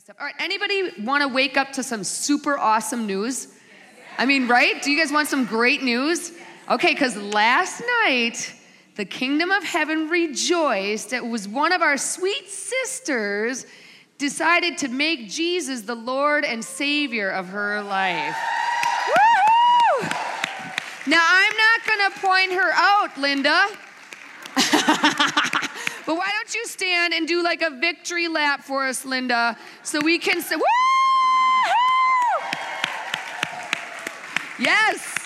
stuff. All right, anybody want to wake up to some super awesome news? I mean, right? Do you guys want some great news? Okay, because last night, the kingdom of heaven rejoiced. It was one of our sweet sisters decided to make Jesus the Lord and Savior of her life. Woo-hoo! Now, I'm not going to point her out, Linda. but why don't you stand and do like a victory lap for us, Linda, so we can say! Yes.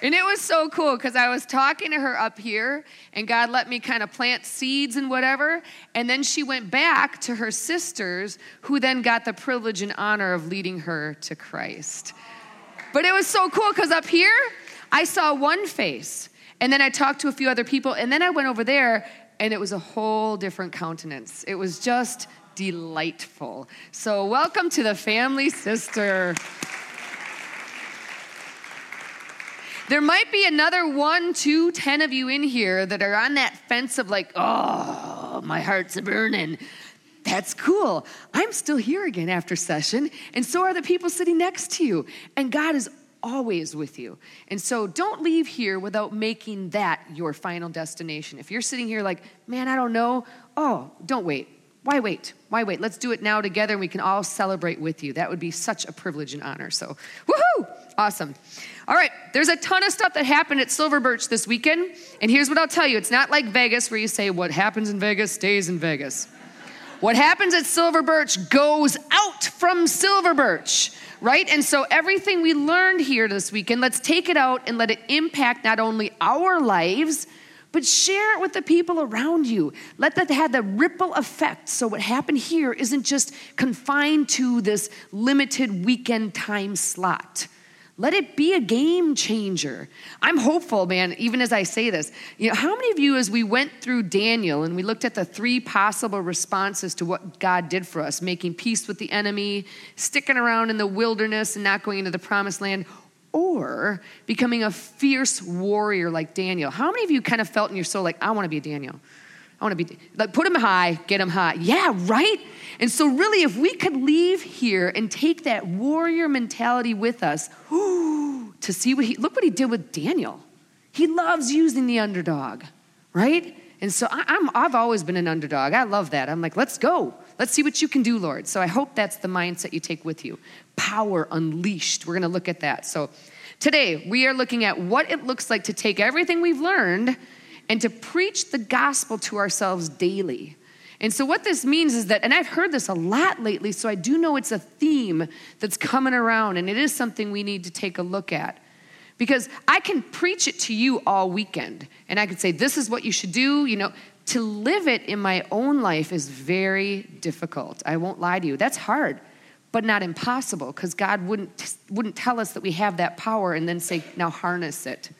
And it was so cool because I was talking to her up here, and God let me kind of plant seeds and whatever. And then she went back to her sisters, who then got the privilege and honor of leading her to Christ. But it was so cool because up here, I saw one face, and then I talked to a few other people, and then I went over there, and it was a whole different countenance. It was just delightful. So, welcome to the family sister. There might be another one, two, ten of you in here that are on that fence of like, oh, my heart's a burning. That's cool. I'm still here again after session, and so are the people sitting next to you. And God is always with you. And so don't leave here without making that your final destination. If you're sitting here like, man, I don't know, oh, don't wait. Why wait? Why wait? Let's do it now together and we can all celebrate with you. That would be such a privilege and honor. So, woohoo! Awesome. All right, there's a ton of stuff that happened at Silver Birch this weekend. And here's what I'll tell you it's not like Vegas where you say, what happens in Vegas stays in Vegas. What happens at Silver Birch goes out from Silver Birch right? And so everything we learned here this weekend, let's take it out and let it impact not only our lives, but share it with the people around you. Let that have the ripple effect. So what happened here isn't just confined to this limited weekend time slot. Let it be a game changer. I'm hopeful, man, even as I say this. You know, how many of you, as we went through Daniel and we looked at the three possible responses to what God did for us, making peace with the enemy, sticking around in the wilderness and not going into the promised land, or becoming a fierce warrior like Daniel? How many of you kind of felt in your soul like, I want to be a Daniel? I want to be, like, put him high, get him high. Yeah, right? And so, really, if we could leave here and take that warrior mentality with us, to see what he, look what he did with Daniel. He loves using the underdog, right? And so I, am I've always been an underdog. I love that. I'm like, let's go. Let's see what you can do, Lord. So I hope that's the mindset you take with you. Power unleashed. We're going to look at that. So today we are looking at what it looks like to take everything we've learned and to preach the gospel to ourselves daily. And so, what this means is that, and I've heard this a lot lately, so I do know it's a theme that's coming around, and it is something we need to take a look at. Because I can preach it to you all weekend, and I could say, this is what you should do. You know, to live it in my own life is very difficult. I won't lie to you. That's hard, but not impossible, because God wouldn't, wouldn't tell us that we have that power and then say, now harness it.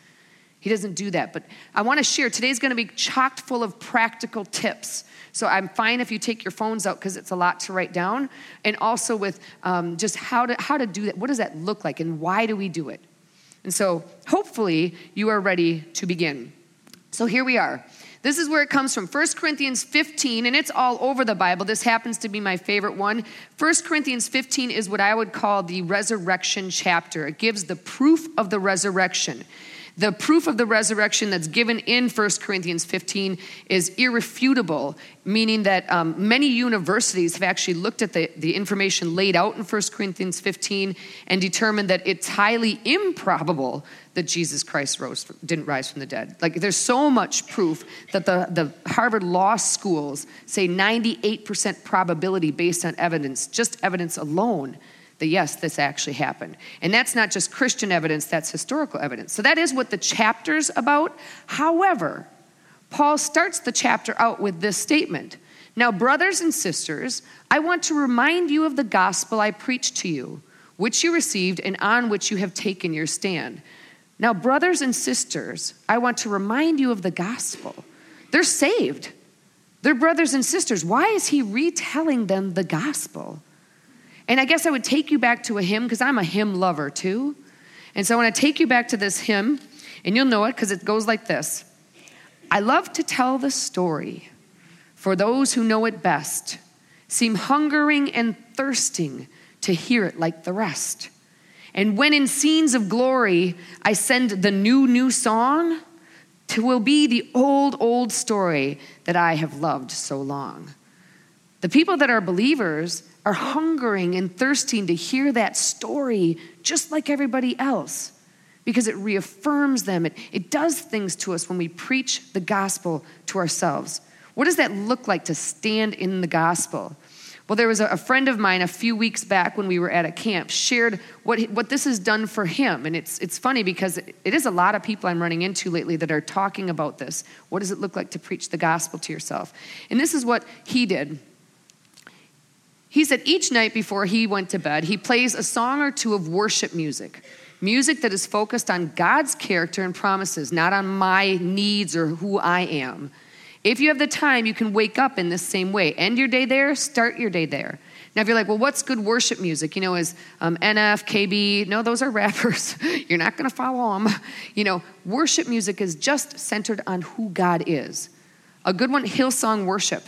He doesn't do that. But I want to share today's going to be chocked full of practical tips. So I'm fine if you take your phones out because it's a lot to write down. And also with um, just how to, how to do that. What does that look like and why do we do it? And so hopefully you are ready to begin. So here we are. This is where it comes from 1 Corinthians 15, and it's all over the Bible. This happens to be my favorite one. 1 Corinthians 15 is what I would call the resurrection chapter, it gives the proof of the resurrection. The proof of the resurrection that's given in 1 Corinthians 15 is irrefutable, meaning that um, many universities have actually looked at the, the information laid out in 1 Corinthians 15 and determined that it's highly improbable that Jesus Christ rose, didn't rise from the dead. Like there's so much proof that the, the Harvard Law schools say 98% probability based on evidence, just evidence alone that yes, this actually happened. And that's not just Christian evidence, that's historical evidence. So that is what the chapter's about. However, Paul starts the chapter out with this statement Now, brothers and sisters, I want to remind you of the gospel I preached to you, which you received and on which you have taken your stand. Now, brothers and sisters, I want to remind you of the gospel. They're saved. They're brothers and sisters. Why is he retelling them the gospel? And I guess I would take you back to a hymn because I'm a hymn lover too. And so I want to take you back to this hymn. And you'll know it because it goes like this I love to tell the story for those who know it best, seem hungering and thirsting to hear it like the rest. And when in scenes of glory I send the new, new song, will be the old, old story that I have loved so long. The people that are believers are hungering and thirsting to hear that story just like everybody else because it reaffirms them. It, it does things to us when we preach the gospel to ourselves. What does that look like to stand in the gospel? Well, there was a, friend of mine a few weeks back when we were at a camp shared what, what this has done for him. And it's, it's funny because it is a lot of people I'm running into lately that are talking about this. What does it look like to preach the gospel to yourself? And this is what he did. He said each night before he went to bed, he plays a song or two of worship music. Music that is focused on God's character and promises, not on my needs or who I am. If you have the time, you can wake up in this same way. End your day there, start your day there. Now, if you're like, well, what's good worship music? You know, is um, NF, KB? No, those are rappers. you're not going to follow them. You know, worship music is just centered on who God is. A good one, Hillsong Worship,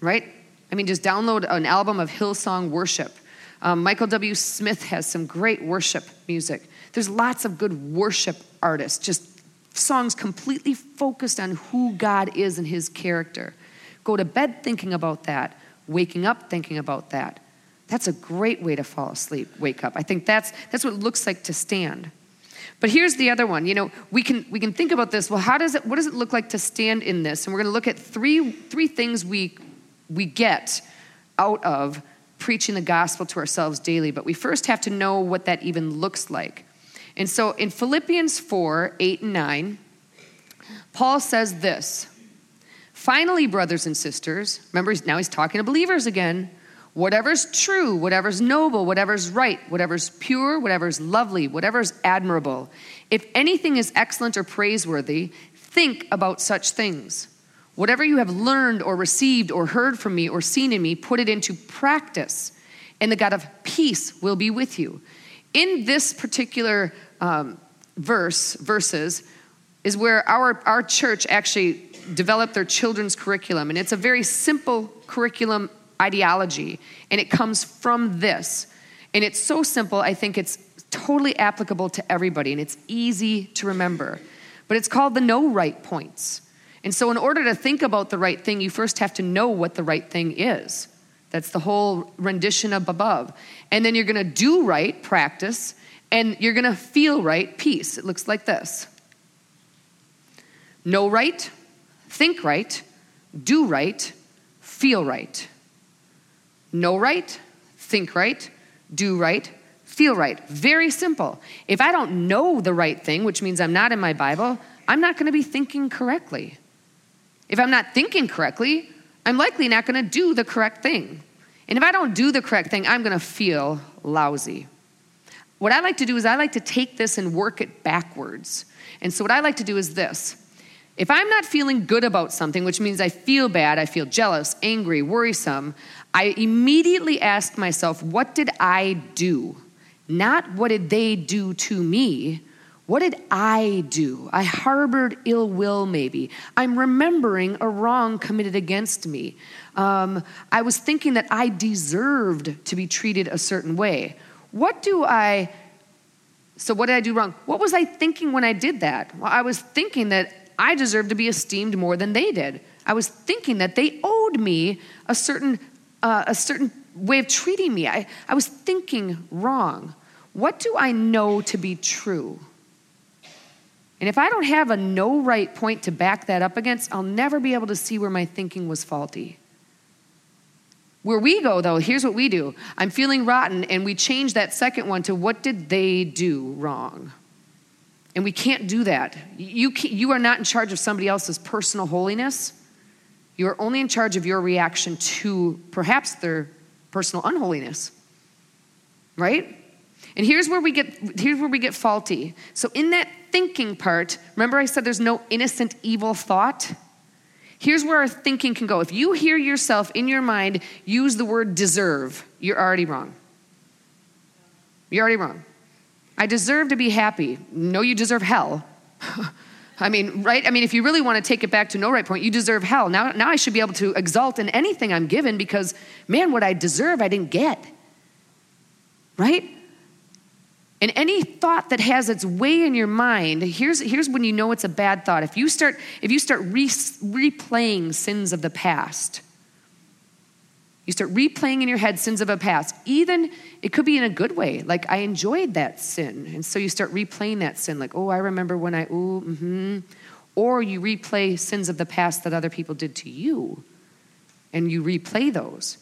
right? I mean, just download an album of Hillsong Worship. Um, Michael W. Smith has some great worship music. There's lots of good worship artists, just songs completely focused on who God is and his character. Go to bed thinking about that, waking up thinking about that. That's a great way to fall asleep, wake up. I think that's, that's what it looks like to stand. But here's the other one. You know, we can, we can think about this. Well, how does it, what does it look like to stand in this? And we're going to look at three, three things we, we get out of preaching the gospel to ourselves daily. But we first have to know what that even looks like. And so in Philippians 4 8 and 9, Paul says this Finally, brothers and sisters, remember now he's talking to believers again. Whatever's true, whatever's noble, whatever's right, whatever's pure, whatever's lovely, whatever's admirable, if anything is excellent or praiseworthy, think about such things. Whatever you have learned or received or heard from me or seen in me, put it into practice, and the God of peace will be with you. In this particular um, verse, verses, is where our, our church actually developed their children's curriculum. And it's a very simple curriculum ideology, and it comes from this. And it's so simple, I think it's totally applicable to everybody, and it's easy to remember. But it's called the know right points. And so, in order to think about the right thing, you first have to know what the right thing is. That's the whole rendition of above. And then you're going to do right, practice, and you're going to feel right, peace. It looks like this know right, think right, do right, feel right. Know right, think right, do right, feel right. Very simple. If I don't know the right thing, which means I'm not in my Bible, I'm not going to be thinking correctly. If I'm not thinking correctly, I'm likely not going to do the correct thing. And if I don't do the correct thing, I'm going to feel lousy. What I like to do is I like to take this and work it backwards. And so what I like to do is this. If I'm not feeling good about something, which means I feel bad, I feel jealous, angry, worrisome, I immediately ask myself, what did I do? Not what did they do to me? What did I do? I harbored ill will, maybe. I'm remembering a wrong committed against me. Um, I was thinking that I deserved to be treated a certain way. What do I, so what did I do wrong? What was I thinking when I did that? Well, I was thinking that I deserved to be esteemed more than they did. I was thinking that they owed me a certain, uh, a certain way of treating me. I, I was thinking wrong. What do I know to be true? And if I don't have a know right point to back that up against, I'll never be able to see where my thinking was faulty. Where we go, though, here's what we do I'm feeling rotten, and we change that second one to what did they do wrong? And we can't do that. You, you are not in charge of somebody else's personal holiness. You are only in charge of your reaction to perhaps their personal unholiness. Right? And here's where we get here's where we get faulty. So in that thinking part, remember I said there's no innocent evil thought? Here's where our thinking can go. If you hear yourself in your mind use the word deserve, you're already wrong. You're already wrong. I deserve to be happy. No, you deserve hell. I mean, right? I mean, if you really want to take it back to know right point, you deserve hell. Now, now I should be able to exalt in anything I'm given because, man, what I deserve, I didn't get. Right? And any thought that has its way in your mind, here's, here's when you know it's a bad thought. If you start, if you start re- replaying sins of the past, you start replaying in your head sins of a past. Even it could be in a good way, like I enjoyed that sin, and so you start replaying that sin, like oh, I remember when I ooh, mm-hmm. Or you replay sins of the past that other people did to you, and you replay those.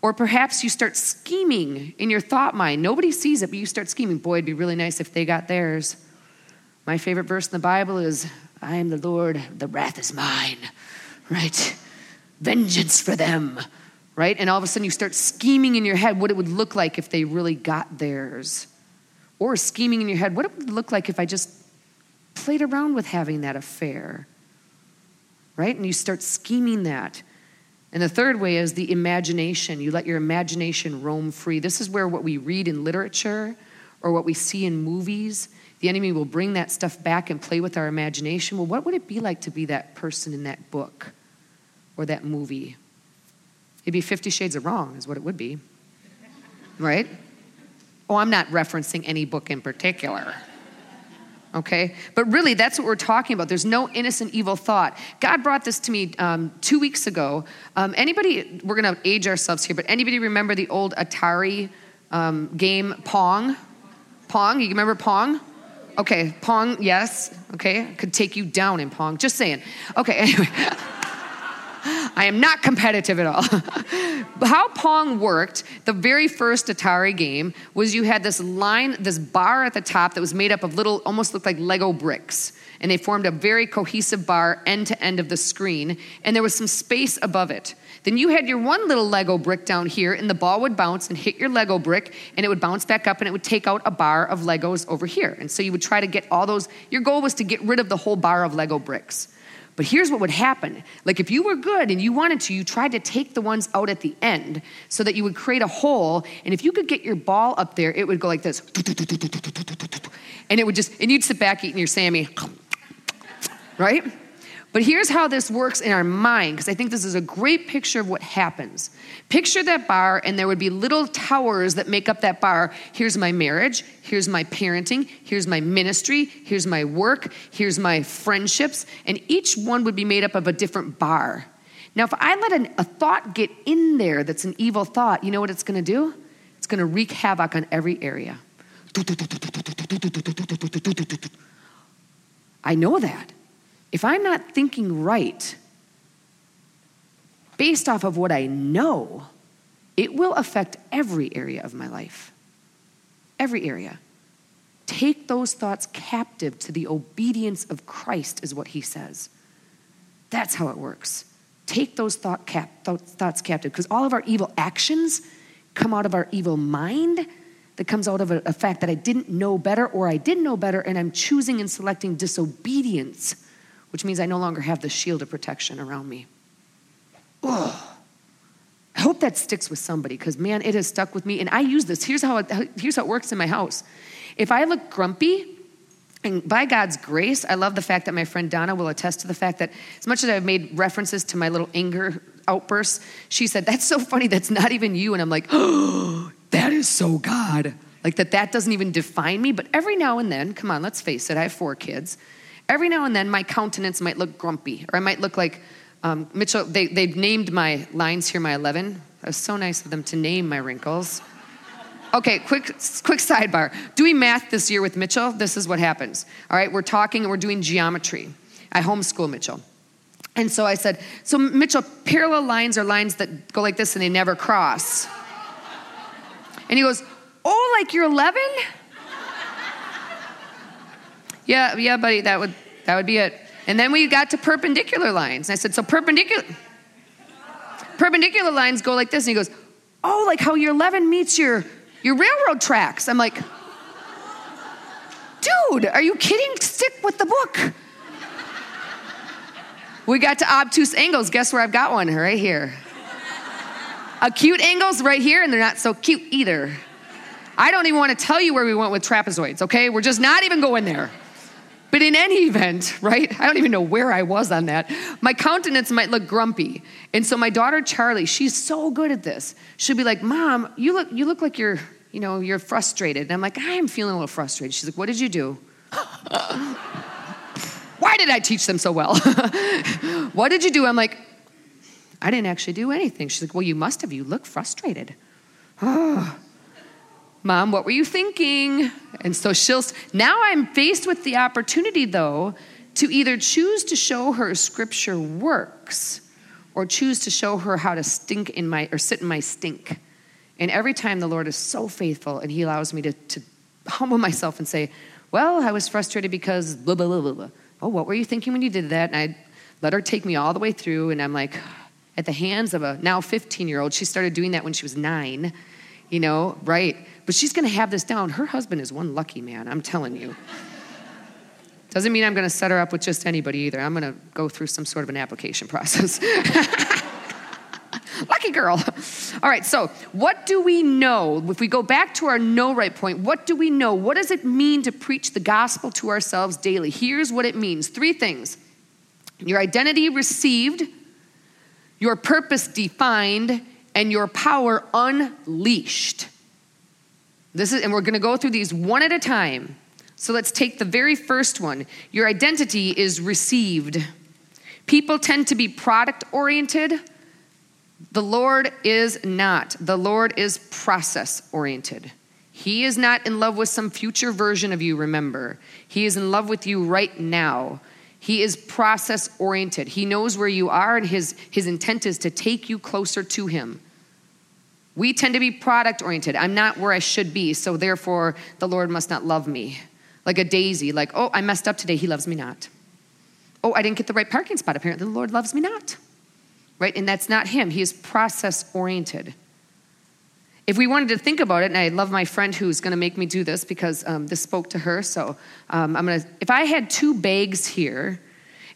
Or perhaps you start scheming in your thought mind. Nobody sees it, but you start scheming. Boy, it'd be really nice if they got theirs. My favorite verse in the Bible is I am the Lord, the wrath is mine, right? Vengeance for them right? And all of a sudden you start scheming in your head what it would look like if they really got theirs. Or scheming in your head what it would look like if I just played around with having that affair, right? And you start scheming that. And the third way is the imagination. You let your imagination roam free. This is where what we read in literature or what we see in movies, the enemy will bring that stuff back and play with our imagination. Well, what would it be like to be that person in that book or that movie? It'd be Fifty Shades of Wrong, is what it would be. Right? Oh, I'm not referencing any book in particular. Okay? But really, that's what we're talking about. There's no innocent evil thought. God brought this to me um, two weeks ago. Um, anybody, we're to age ourselves here, but anybody remember the old Atari um, game Pong? Pong? You remember Pong? Okay, Pong, yes. Okay, could take you down in Pong. Just saying. Okay, anyway. I am not competitive at all. How Pong worked, the very first Atari game, was you had this line, this bar at the top that was made up of little, almost looked like Lego bricks. And they formed a very cohesive bar end to end of the screen, and there was some space above it. Then you had your one little Lego brick down here, and the ball would bounce and hit your Lego brick, and it would bounce back up, and it would take out a bar of Legos over here. And so you would try to get all those, your goal was to get rid of the whole bar of Lego bricks. But here's what would happen. Like if you were good and you wanted to, you tried to take the ones out at the end so that you would create a hole. And if you could get your ball up there, it would go like this. And it would just, and you'd sit back eating your Sammy. Right? But here's how this works in our mind, because I think this is a great picture of what happens. Picture that bar, and there would be little towers that make up that bar. Here's my marriage, here's my parenting, here's my ministry, here's my work, here's my friendships, and each one would be made up of a different bar. Now, if I let an, a thought get in there that's an evil thought, you know what it's gonna do? It's gonna wreak havoc on every area. I know that if I'm not thinking right based off of what I know, it will affect every area of my life. Every area. Take those thoughts captive to the obedience of Christ, is what he says. That's how it works. Take those thought cap, thoughts captive, because all of our evil actions come out of our evil mind, that comes out of a, a fact that I didn't know better or I did know better, and I'm choosing and selecting disobedience which means I no longer have the shield of protection around me. Oh, I hope that sticks with somebody because, man, it has stuck with me. And I use this. Here's how, it, here's how it works in my house. If I look grumpy, and by God's grace, I love the fact that my friend Donna will attest to the fact that as much as I've made references to my little anger outbursts, she said, That's so funny. That's not even you. And I'm like, Oh, that is so God. Like that, that doesn't even define me. But every now and then, come on, let's face it, I have four kids every now and then my countenance might look grumpy, or I might look like um, Mitchell. They, they've named my lines here, my 11. It was so nice of them to name my wrinkles. Okay, quick, quick sidebar. Doing math this year with Mitchell, this is what happens. All right, we're talking and we're doing geometry. I homeschool Mitchell. And so I said, So, Mitchell, parallel lines are lines that go like this and they never cross. And he goes, Oh, like you're 11? Yeah, yeah, buddy, that would that would be it. And then we got to perpendicular lines. And I said, so perpendicular perpendicular lines go like this. And he goes, oh, like how your 11 meets your your railroad tracks. I'm like, dude, are you kidding? Stick with the book. We got to obtuse angles. Guess where I've got one? Right here. Acute angles right here, and they're not so cute either. I don't even want to tell you where we went with trapezoids, okay? We're just not even going there. But in any event, right? I don't even know where I was on that. My countenance might look grumpy. And so my daughter Charlie, she's so good at this. She'll be like, "Mom, you look you look like you're, you know, you're frustrated." And I'm like, "I am feeling a little frustrated." She's like, "What did you do?" Why did I teach them so well? what did you do? I'm like, I didn't actually do anything. She's like, Well, you must have. You look frustrated. Mom, what were you thinking? And so she'll, now I'm faced with the opportunity, though, to either choose to show her scripture works or choose to show her how to stink in my, or sit in my stink. And every time the Lord is so faithful and He allows me to, to humble myself and say, Well, I was frustrated because blah, blah, blah, blah, blah. Oh, what were you thinking when you did that? And I let her take me all the way through, and I'm like, at the hands of a now 15 year old. She started doing that when she was nine, you know, right? But she's gonna have this down. Her husband is one lucky man, I'm telling you. Doesn't mean I'm gonna set her up with just anybody either. I'm gonna go through some sort of an application process. Lucky girl. All right, so what do we know? If we go back to our know right point, what do we know? What does it mean to preach the gospel to ourselves daily? Here's what it means three things your identity received, your purpose defined, and your power unleashed. This is, and we're going to go through these one at a time. So let's take the very first one. Your identity is received. People tend to be product oriented. The Lord is not. The Lord is process oriented. He is not in love with some future version of you, remember. He is in love with you right now. He is process oriented. He knows where you are, and his, his intent is to take you closer to Him. We tend to be product oriented. I'm not where I should be, so therefore the Lord must not love me. Like a daisy, like, oh, I messed up today, He loves me not. Oh, I didn't get the right parking spot, apparently the Lord loves me not. Right? And that's not Him. He is process oriented. If we wanted to think about it, and I love my friend who's going to make me do this because um, this spoke to her. So um, I'm going to, if I had two bags here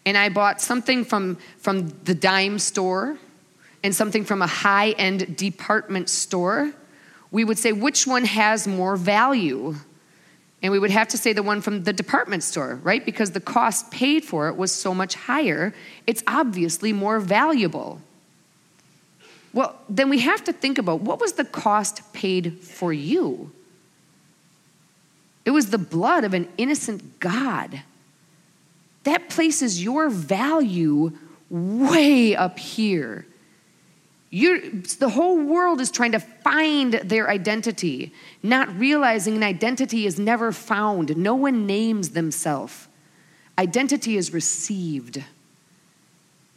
and I bought something from, from the dime store and something from a high end department store, we would say which one has more value? And we would have to say the one from the department store, right? Because the cost paid for it was so much higher. It's obviously more valuable. Well, then we have to think about what was the cost paid for you? It was the blood of an innocent God. That places your value way up here. You're, the whole world is trying to find their identity, not realizing an identity is never found. No one names themselves. Identity is received.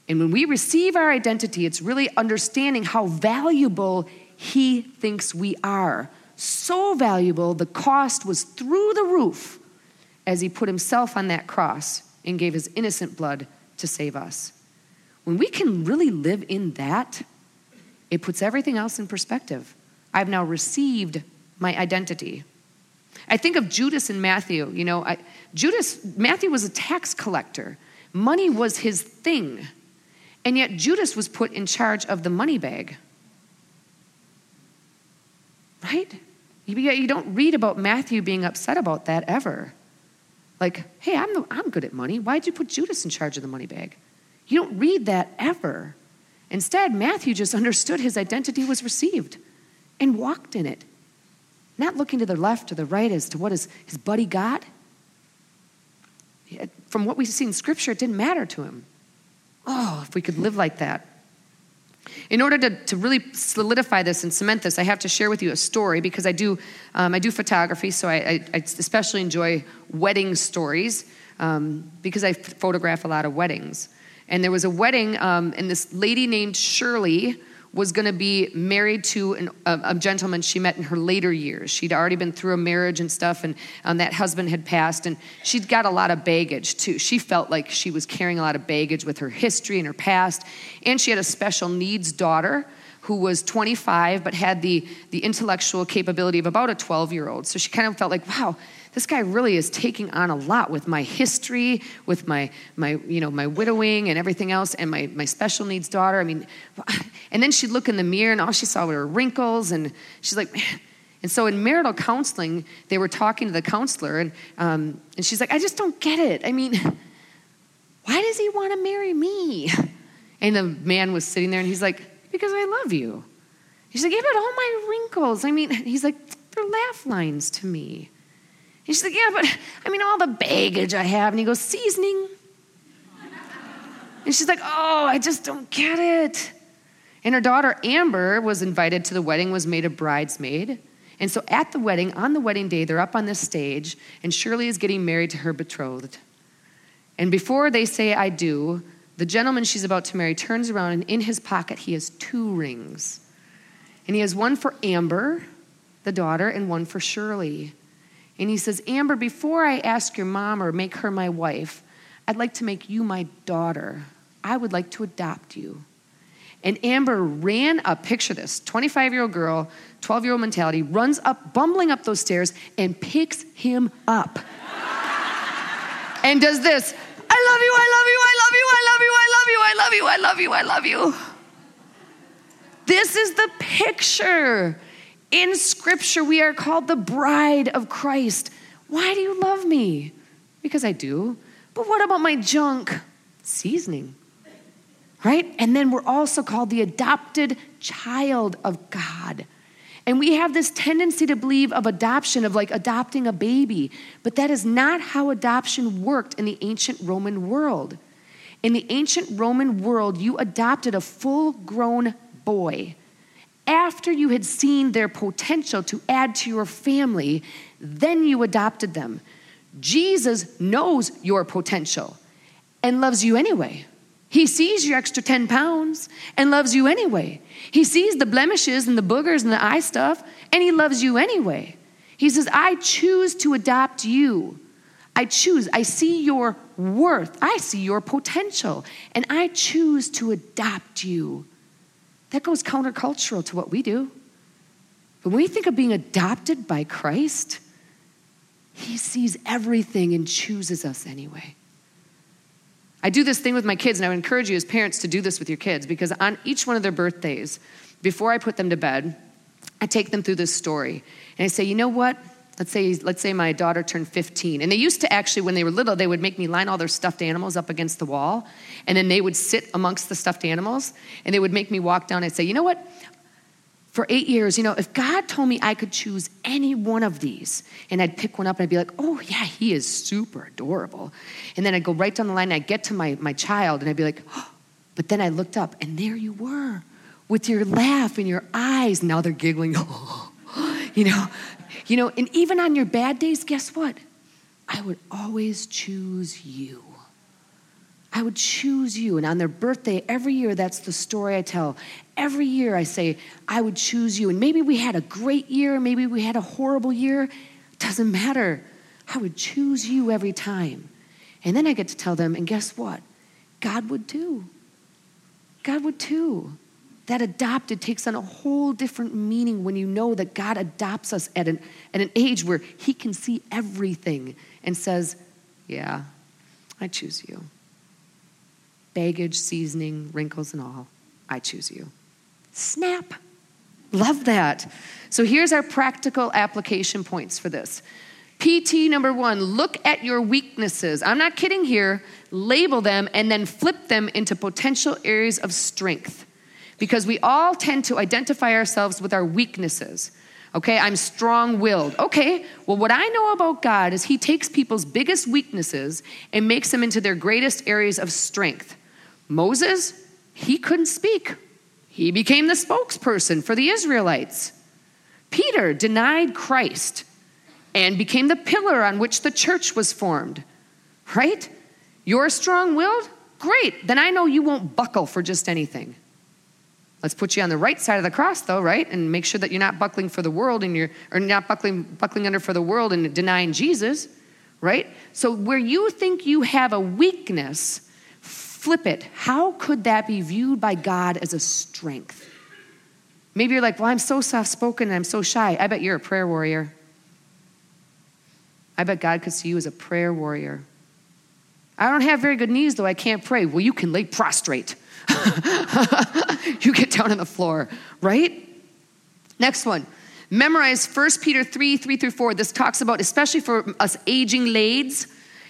And when we receive our identity, it's really understanding how valuable He thinks we are. So valuable, the cost was through the roof as He put Himself on that cross and gave His innocent blood to save us. When we can really live in that, it puts everything else in perspective. I've now received my identity. I think of Judas and Matthew. You know, I, Judas, Matthew was a tax collector. Money was his thing. And yet Judas was put in charge of the money bag. Right? You don't read about Matthew being upset about that ever. Like, hey, I'm, the, I'm good at money. Why'd you put Judas in charge of the money bag? You don't read that ever. Instead, Matthew just understood his identity was received and walked in it, not looking to the left or the right as to what his, his buddy got. From what we see in Scripture, it didn't matter to him. Oh, if we could live like that. In order to, to really solidify this and cement this, I have to share with you a story because I do, um, I do photography, so I, I, I, especially enjoy wedding stories um, because I photograph a lot of weddings. And there was a wedding, um, and this lady named Shirley was going to be married to an, a, a, gentleman she met in her later years. She'd already been through a marriage and stuff, and um, that husband had passed, and she'd got a lot of baggage too. She felt like she was carrying a lot of baggage with her history and her past, and she had a special needs daughter who was 25 but had the, the intellectual capability of about a 12 year old. So she kind of felt like, wow, this guy really is taking on a lot with my history, with my, my, you know, my widowing and everything else, and my, my special needs daughter. I mean, and then she'd look in the mirror and all she saw were wrinkles, and she's like, man. And so in marital counseling, they were talking to the counselor, and, um, and she's like, I just don't get it. I mean, why does he want to marry me? And the man was sitting there, and he's like, Because I love you. He's like, Yeah, but all my wrinkles. I mean, he's like, They're laugh lines to me. And she's like, Yeah, but I mean, all the baggage I have. And he goes, Seasoning. And she's like, Oh, I just don't get it. And her daughter Amber was invited to the wedding, was made a bridesmaid. And so at the wedding, on the wedding day, they're up on this stage, and Shirley is getting married to her betrothed. And before they say, I do, the gentleman she's about to marry turns around, and in his pocket, he has two rings. And he has one for Amber, the daughter, and one for Shirley. And he says, Amber, before I ask your mom or make her my wife, I'd like to make you my daughter. I would like to adopt you. And Amber ran up, picture this 25 year old girl, 12 year old mentality, runs up, bumbling up those stairs, and picks him up. and does this I love you, I love you, I love you, I love you, I love you, I love you, I love you, I love you. This is the picture. In Scripture, we are called the bride of Christ. Why do you love me? Because I do. But what about my junk? Seasoning right? And then we're also called the adopted child of God. And we have this tendency to believe of adoption, of like adopting a baby, but that is not how adoption worked in the ancient Roman world. In the ancient Roman world, you adopted a full grown boy after you had seen their potential to add to your family, then you adopted them. Jesus knows your potential and loves you anyway. He sees your extra 10 pounds and loves you anyway. He sees the blemishes and the boogers and the eye stuff, and he loves you anyway. He says, I choose to adopt you. I choose. I see your worth. I see your potential, and I choose to adopt you. That goes countercultural to what we do. But when we think of being adopted by Christ, he sees everything and chooses us anyway. I do this thing with my kids, and I would encourage you as parents to do this with your kids because on each one of their birthdays, before I put them to bed, I take them through this story. And I say, you know what? Let's say, let's say my daughter turned 15. And they used to actually, when they were little, they would make me line all their stuffed animals up against the wall. And then they would sit amongst the stuffed animals. And they would make me walk down and say, you know what? for eight years, you know, if God told me I could choose any one of these, and I'd pick one up and I'd be like, oh, yeah, he is super adorable. And then I'd go right down the line and I'd get to my, my child and I'd be like, oh, but then I looked up and there you were with your laugh and your eyes. Now they're giggling, you know, you know, and even on your bad days, guess what? I would always choose you. I would choose you. And on their birthday, every year, that's the story I tell. Every year, I say, I would choose you. And maybe we had a great year, maybe we had a horrible year. Doesn't matter. I would choose you every time. And then I get to tell them, and guess what? God would too. God would too. That adopted takes on a whole different meaning when you know that God adopts us at an, at an age where He can see everything and says, Yeah, I choose you baggage, seasoning, wrinkles, and all. I choose you. Snap. Love that. So here's our practical application points for this. PT number one, look at your weaknesses. I'm not kidding here. Label them and then flip them into potential areas of strength. Because we all tend to identify ourselves with our weaknesses. Okay, I'm strong willed. Okay, well, what I know about God is He takes people's biggest weaknesses and makes them into their greatest areas of strength. Moses, he couldn't speak. He became the spokesperson for the Israelites. Peter denied Christ and became the pillar on which the church was formed. Right? You're strong willed? Great. Then I know you won't buckle for just anything. Let's put you on the right side of the cross, though, right? And make sure that you're not buckling for the world and you're, or not buckling, buckling under for the world and denying Jesus, right? So where you think you have a weakness, flip it. How could that be viewed by God as a strength? Maybe you're like, well, I'm so soft spoken and I'm so shy. I bet you're a prayer warrior. I bet God could see you as a prayer warrior. I don't have very good knees, though I can't pray. Well, you can lay prostrate. you get down on the floor, right? Next one. Memorize 1 Peter 3 3 through 4. This talks about, especially for us aging ladies,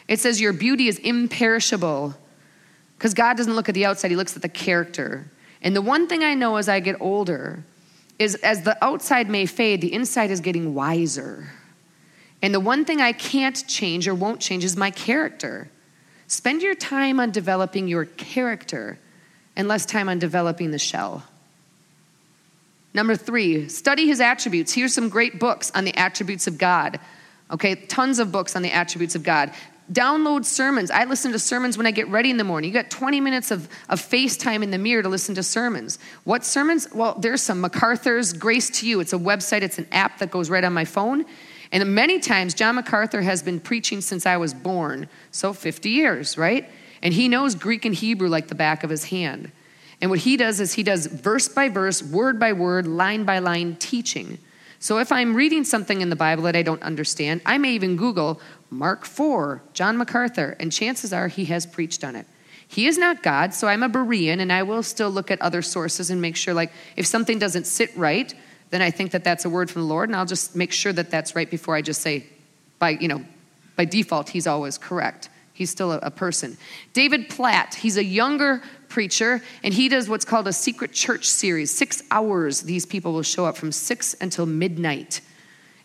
it says your beauty is imperishable. Because God doesn't look at the outside, He looks at the character. And the one thing I know as I get older is as the outside may fade, the inside is getting wiser. And the one thing I can't change or won't change is my character. Spend your time on developing your character and less time on developing the shell. Number three, study his attributes. Here's some great books on the attributes of God. Okay, tons of books on the attributes of God. Download sermons. I listen to sermons when I get ready in the morning. You got 20 minutes of, of FaceTime in the mirror to listen to sermons. What sermons? Well, there's some MacArthur's Grace to You. It's a website, it's an app that goes right on my phone. And many times, John MacArthur has been preaching since I was born, so 50 years, right? And he knows Greek and Hebrew like the back of his hand. And what he does is he does verse by verse, word by word, line by line teaching. So if I'm reading something in the Bible that I don't understand, I may even Google Mark 4, John MacArthur, and chances are he has preached on it. He is not God, so I'm a Berean, and I will still look at other sources and make sure, like, if something doesn't sit right, then I think that that's a word from the Lord, and I'll just make sure that that's right before I just say, by, you know, by default, he's always correct. He's still a, a person. David Platt, he's a younger preacher, and he does what's called a secret church series. Six hours, these people will show up from six until midnight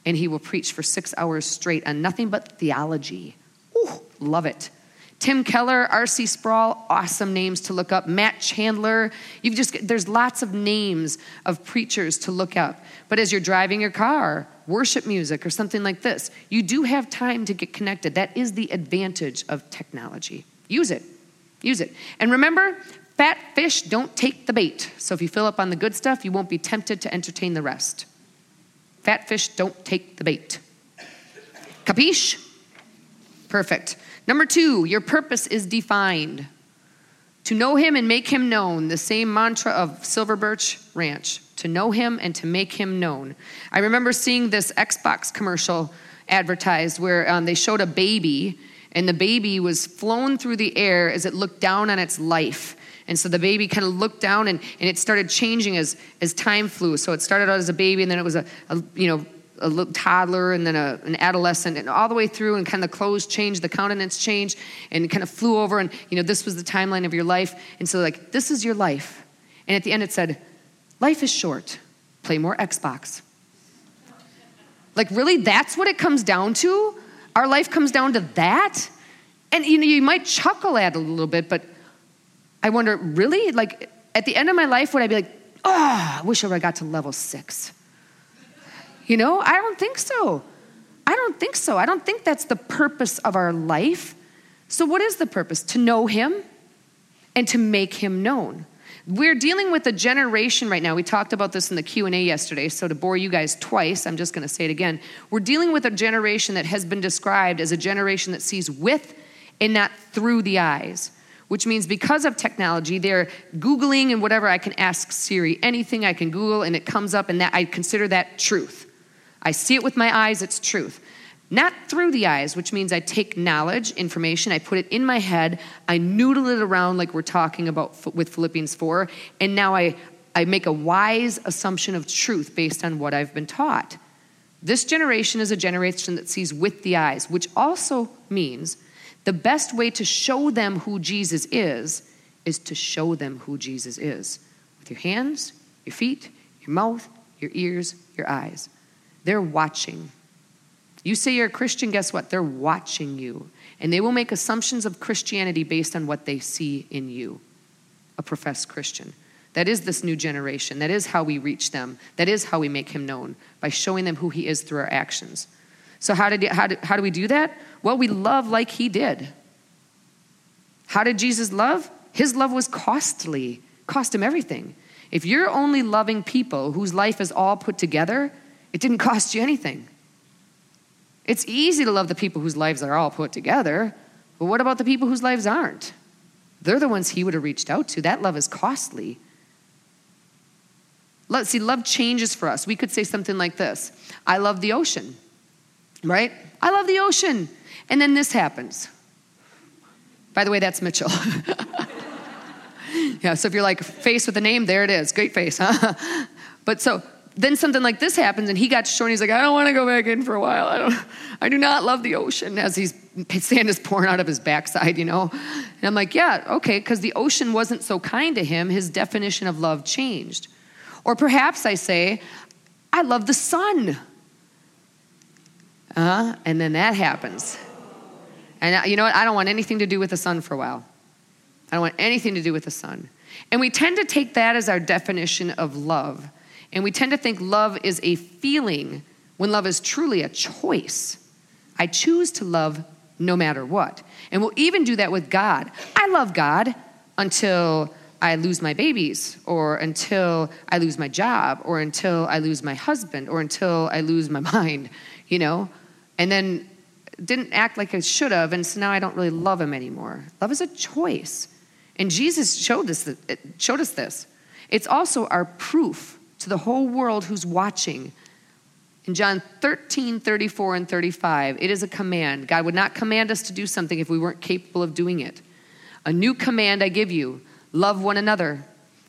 and he will preach for six hours straight on nothing but theology. Ooh, love it. Tim Keller, R.C. Sproul, awesome names to look up. Matt Chandler, you've just there's lots of names of preachers to look up. But as you're driving your car, worship music or something like this, you do have time to get connected. That is the advantage of technology. Use it. Use it. And remember, fat fish don't take the bait. So if you fill up on the good stuff, you won't be tempted to entertain the rest. Fat fish don't take the bait. Capiche? Perfect. Number two, your purpose is defined. To know him and make him known, the same mantra of Silver Birch Ranch. To know him and to make him known. I remember seeing this Xbox commercial advertised where um, they showed a baby, and the baby was flown through the air as it looked down on its life. And so the baby kind of looked down and, and it started changing as, as time flew. So it started out as a baby and then it was a, a you know, a little toddler and then a, an adolescent and all the way through and kind of the clothes changed the countenance changed and kind of flew over and you know this was the timeline of your life. And so like this is your life. And at the end it said life is short. Play more xbox. Like really that's what it comes down to? Our life comes down to that? And you know you might chuckle at it a little bit but I wonder, really? Like, at the end of my life, would I be like, oh, I wish I would have got to level six? You know, I don't think so. I don't think so. I don't think that's the purpose of our life. So, what is the purpose? To know Him and to make Him known. We're dealing with a generation right now. We talked about this in the Q&A yesterday, so to bore you guys twice, I'm just going to say it again. We're dealing with a generation that has been described as a generation that sees with and not through the eyes which means because of technology, they're Googling and whatever. I can ask Siri anything I can Google and it comes up, and that I consider that truth. I see it with my eyes, it's truth. Not through the eyes, which means I take knowledge, information, I put it in my head, I noodle it around like we're talking about with Philippians 4, and now I, I make a wise assumption of truth based on what I've been taught. This generation is a generation that sees with the eyes, which also means the best way to show them who Jesus is is to show them who Jesus is with your hands, your feet, your mouth, your ears, your eyes. They're watching. You say you're a Christian, guess what? They're watching you. And they will make assumptions of Christianity based on what they see in you, a professed Christian. That is this new generation. That is how we reach them. That is how we make him known, by showing them who he is through our actions. So, how, did, how, did, how do we do that? Well, we love like he did. How did Jesus love? His love was costly, cost him everything. If you're only loving people whose life is all put together, it didn't cost you anything. It's easy to love the people whose lives are all put together, but what about the people whose lives aren't? They're the ones he would have reached out to. That love is costly. Let's see, love changes for us. We could say something like this I love the ocean right? I love the ocean. And then this happens. By the way, that's Mitchell. yeah, so if you're like face with a name, there it is. Great face, huh? but so then something like this happens and he got to shore and he's like, I don't want to go back in for a while. I don't I do not love the ocean as he's sand is pouring out of his backside, you know. And I'm like, yeah, okay, because the ocean wasn't so kind to him, his definition of love changed. Or perhaps I say, I love the sun. Uh, and then that happens. And you know what? I don't want anything to do with the sun for a while. I don't want anything to do with the sun. And we tend to take that as our definition of love. And we tend to think love is a feeling when love is truly a choice. I choose to love no matter what. And we'll even do that with God. I love God until I lose my babies, or until I lose my job, or until I lose my husband, or until I lose my mind, you know? And then didn't act like I should have, and so now I don't really love him anymore. Love is a choice. And Jesus showed us, showed us this. It's also our proof to the whole world who's watching. In John 13, 34, and 35, it is a command. God would not command us to do something if we weren't capable of doing it. A new command I give you love one another.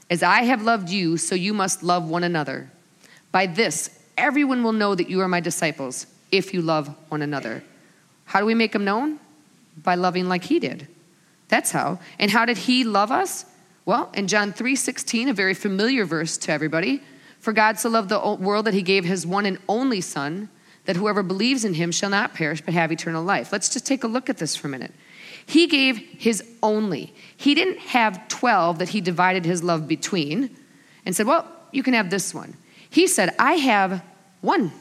As I have loved you, so you must love one another. By this, everyone will know that you are my disciples if you love one another. How do we make them known? By loving like he did. That's how. And how did he love us? Well, in John 3:16, a very familiar verse to everybody, for God so loved the world that he gave his one and only son that whoever believes in him shall not perish but have eternal life. Let's just take a look at this for a minute. He gave his only. He didn't have 12 that he divided his love between and said, "Well, you can have this one." He said, "I have one.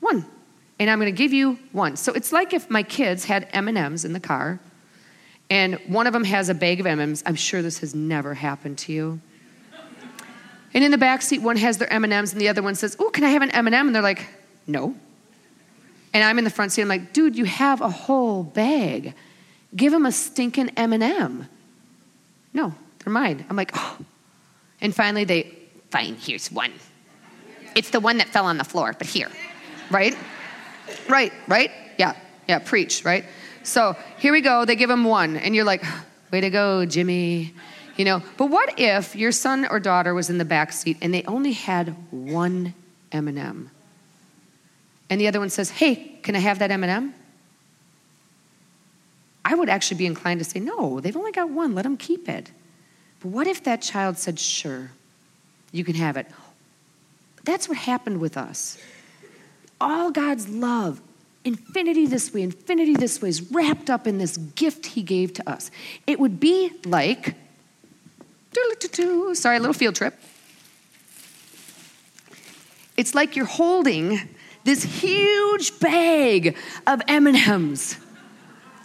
One. And I'm going to give you one." So it's like if my kids had M&Ms in the car and one of them has a bag of M&Ms. I'm sure this has never happened to you. And in the back seat, one has their M&Ms, and the other one says, "Oh, can I have an M&M?" And they're like, "No." And I'm in the front seat. I'm like, "Dude, you have a whole bag. Give them a stinking M&M." No, they're mine. I'm like, "Oh." And finally, they, "Fine, here's one. It's the one that fell on the floor, but here, right? Right, right? Yeah, yeah. Preach, right? So here we go. They give him one, and you're like, "Way to go, Jimmy." You know, but what if your son or daughter was in the back seat and they only had one M&M? And the other one says, "Hey, can I have that M&M?" I would actually be inclined to say, "No, they've only got one. Let them keep it." But what if that child said, "Sure, you can have it." That's what happened with us. All God's love, infinity this way, infinity this way, is wrapped up in this gift He gave to us. It would be like Sorry, a little field trip. It's like you're holding this huge bag of M&Ms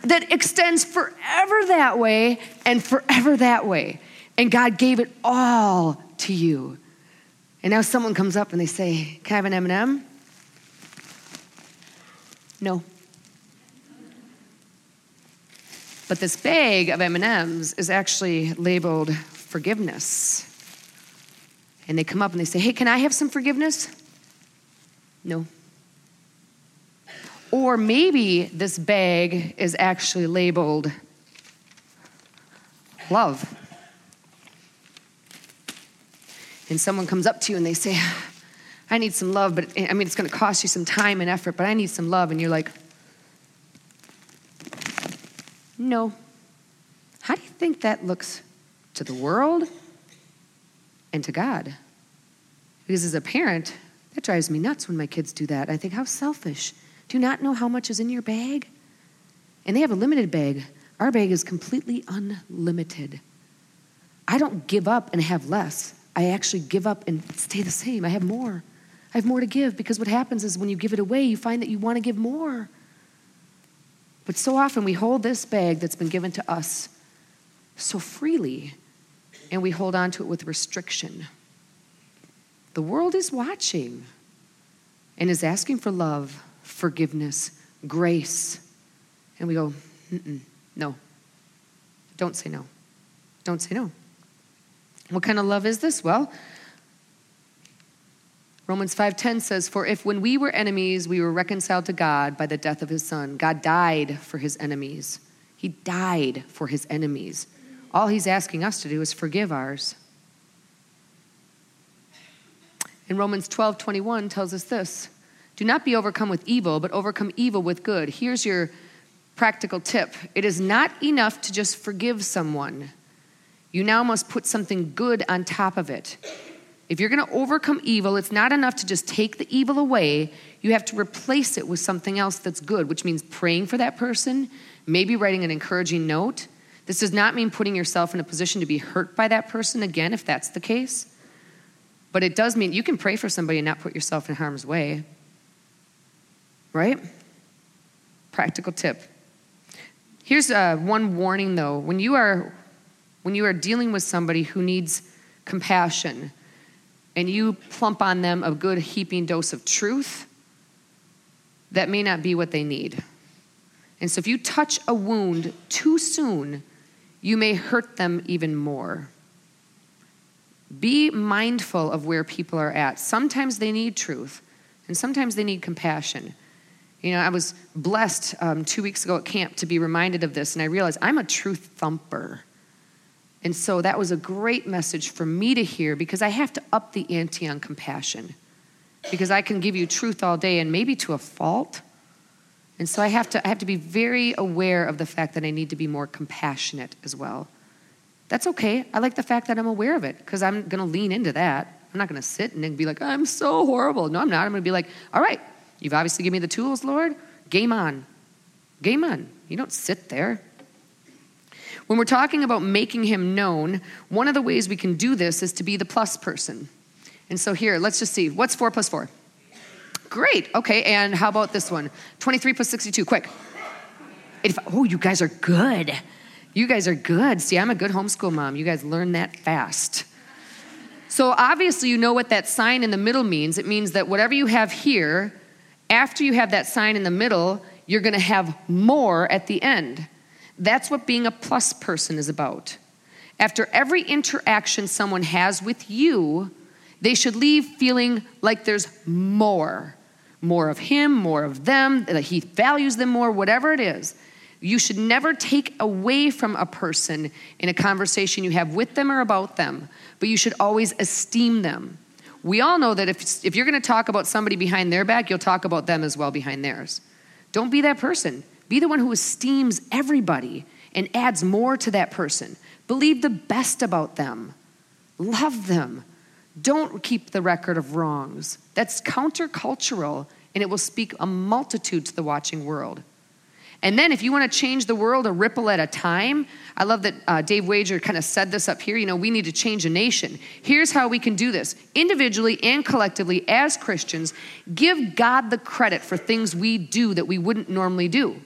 that extends forever that way and forever that way. And God gave it all to you. And now someone comes up and they say, "Can I have an M&M?" No. But this bag of M&Ms is actually labeled forgiveness. And they come up and they say, Hey, can I have some forgiveness? No. Or maybe this bag is actually labeled love. And someone comes up to you and they say, I need some love, but I mean, it's going to cost you some time and effort, but I need some love. And you're like, no. How do you think that looks to the world and to God. Because as a parent, that drives me nuts when my kids do that. I think, how selfish. Do you not know how much is in your bag? And they have a limited bag. Our bag is completely unlimited. I don't give up and have less. I actually give up and stay the same. I have more. I have more to give because what happens is when you give it away, you find that you want to give more. But so often we hold this bag that's been given to us so freely and we hold on to it with restriction. The world is watching and is asking for love, forgiveness, grace. And we go, no. Don't say no. Don't say no. What kind of love is this? Well, Romans 5:10 says, "For if when we were enemies, we were reconciled to God by the death of his son, God died for his enemies. He died for his enemies. All he's asking us to do is forgive ours. And Romans 12 21 tells us this Do not be overcome with evil, but overcome evil with good. Here's your practical tip it is not enough to just forgive someone, you now must put something good on top of it. If you're going to overcome evil, it's not enough to just take the evil away. You have to replace it with something else that's good, which means praying for that person, maybe writing an encouraging note. This does not mean putting yourself in a position to be hurt by that person again, if that's the case. But it does mean you can pray for somebody and not put yourself in harm's way. Right? Practical tip. Here's uh, one warning though. When you are when you are dealing with somebody who needs compassion and you plump on them a good heaping dose of truth, that may not be what they need. And so if you touch a wound too soon, you may hurt them even more. Be mindful of where people are at. Sometimes they need truth, and sometimes they need compassion. You know, I was blessed um, two weeks ago at camp to be reminded of this, and I realized I'm a truth thumper. And so that was a great message for me to hear because I have to up the ante on compassion. Because I can give you truth all day and maybe to a fault. And so I have to, I have to be very aware of the fact that I need to be more compassionate as well. That's okay. I like the fact that I'm aware of it because I'm going to lean into that. I'm not going to sit and be like, I'm so horrible. No, I'm not. I'm going to be like, all right, you've obviously given me the tools, Lord. Game on. Game on. You don't sit there. When we're talking about making him known, one of the ways we can do this is to be the plus person. And so here, let's just see. What's 4 plus 4? Great. Okay, and how about this one? 23 plus 62. Quick. 85. Oh, you guys are good. You guys are good. See, I'm a good homeschool mom. You guys learn that fast. So obviously, you know what that sign in the middle means. It means that whatever you have here, after you have that sign in the middle, you're going to have more at the end. That's what being a plus person is about. After every interaction someone has with you, they should leave feeling like there's more. More of him, more of them, that he values them more, whatever it is. You should never take away from a person in a conversation you have with them or about them, but you should always esteem them. We all know that if, if you're going to talk about somebody behind their back, you'll talk about them as well behind theirs. Don't be that person. Be the one who esteems everybody and adds more to that person. Believe the best about them. Love them. Don't keep the record of wrongs. That's countercultural and it will speak a multitude to the watching world. And then, if you want to change the world a ripple at a time, I love that uh, Dave Wager kind of said this up here. You know, we need to change a nation. Here's how we can do this individually and collectively, as Christians, give God the credit for things we do that we wouldn't normally do.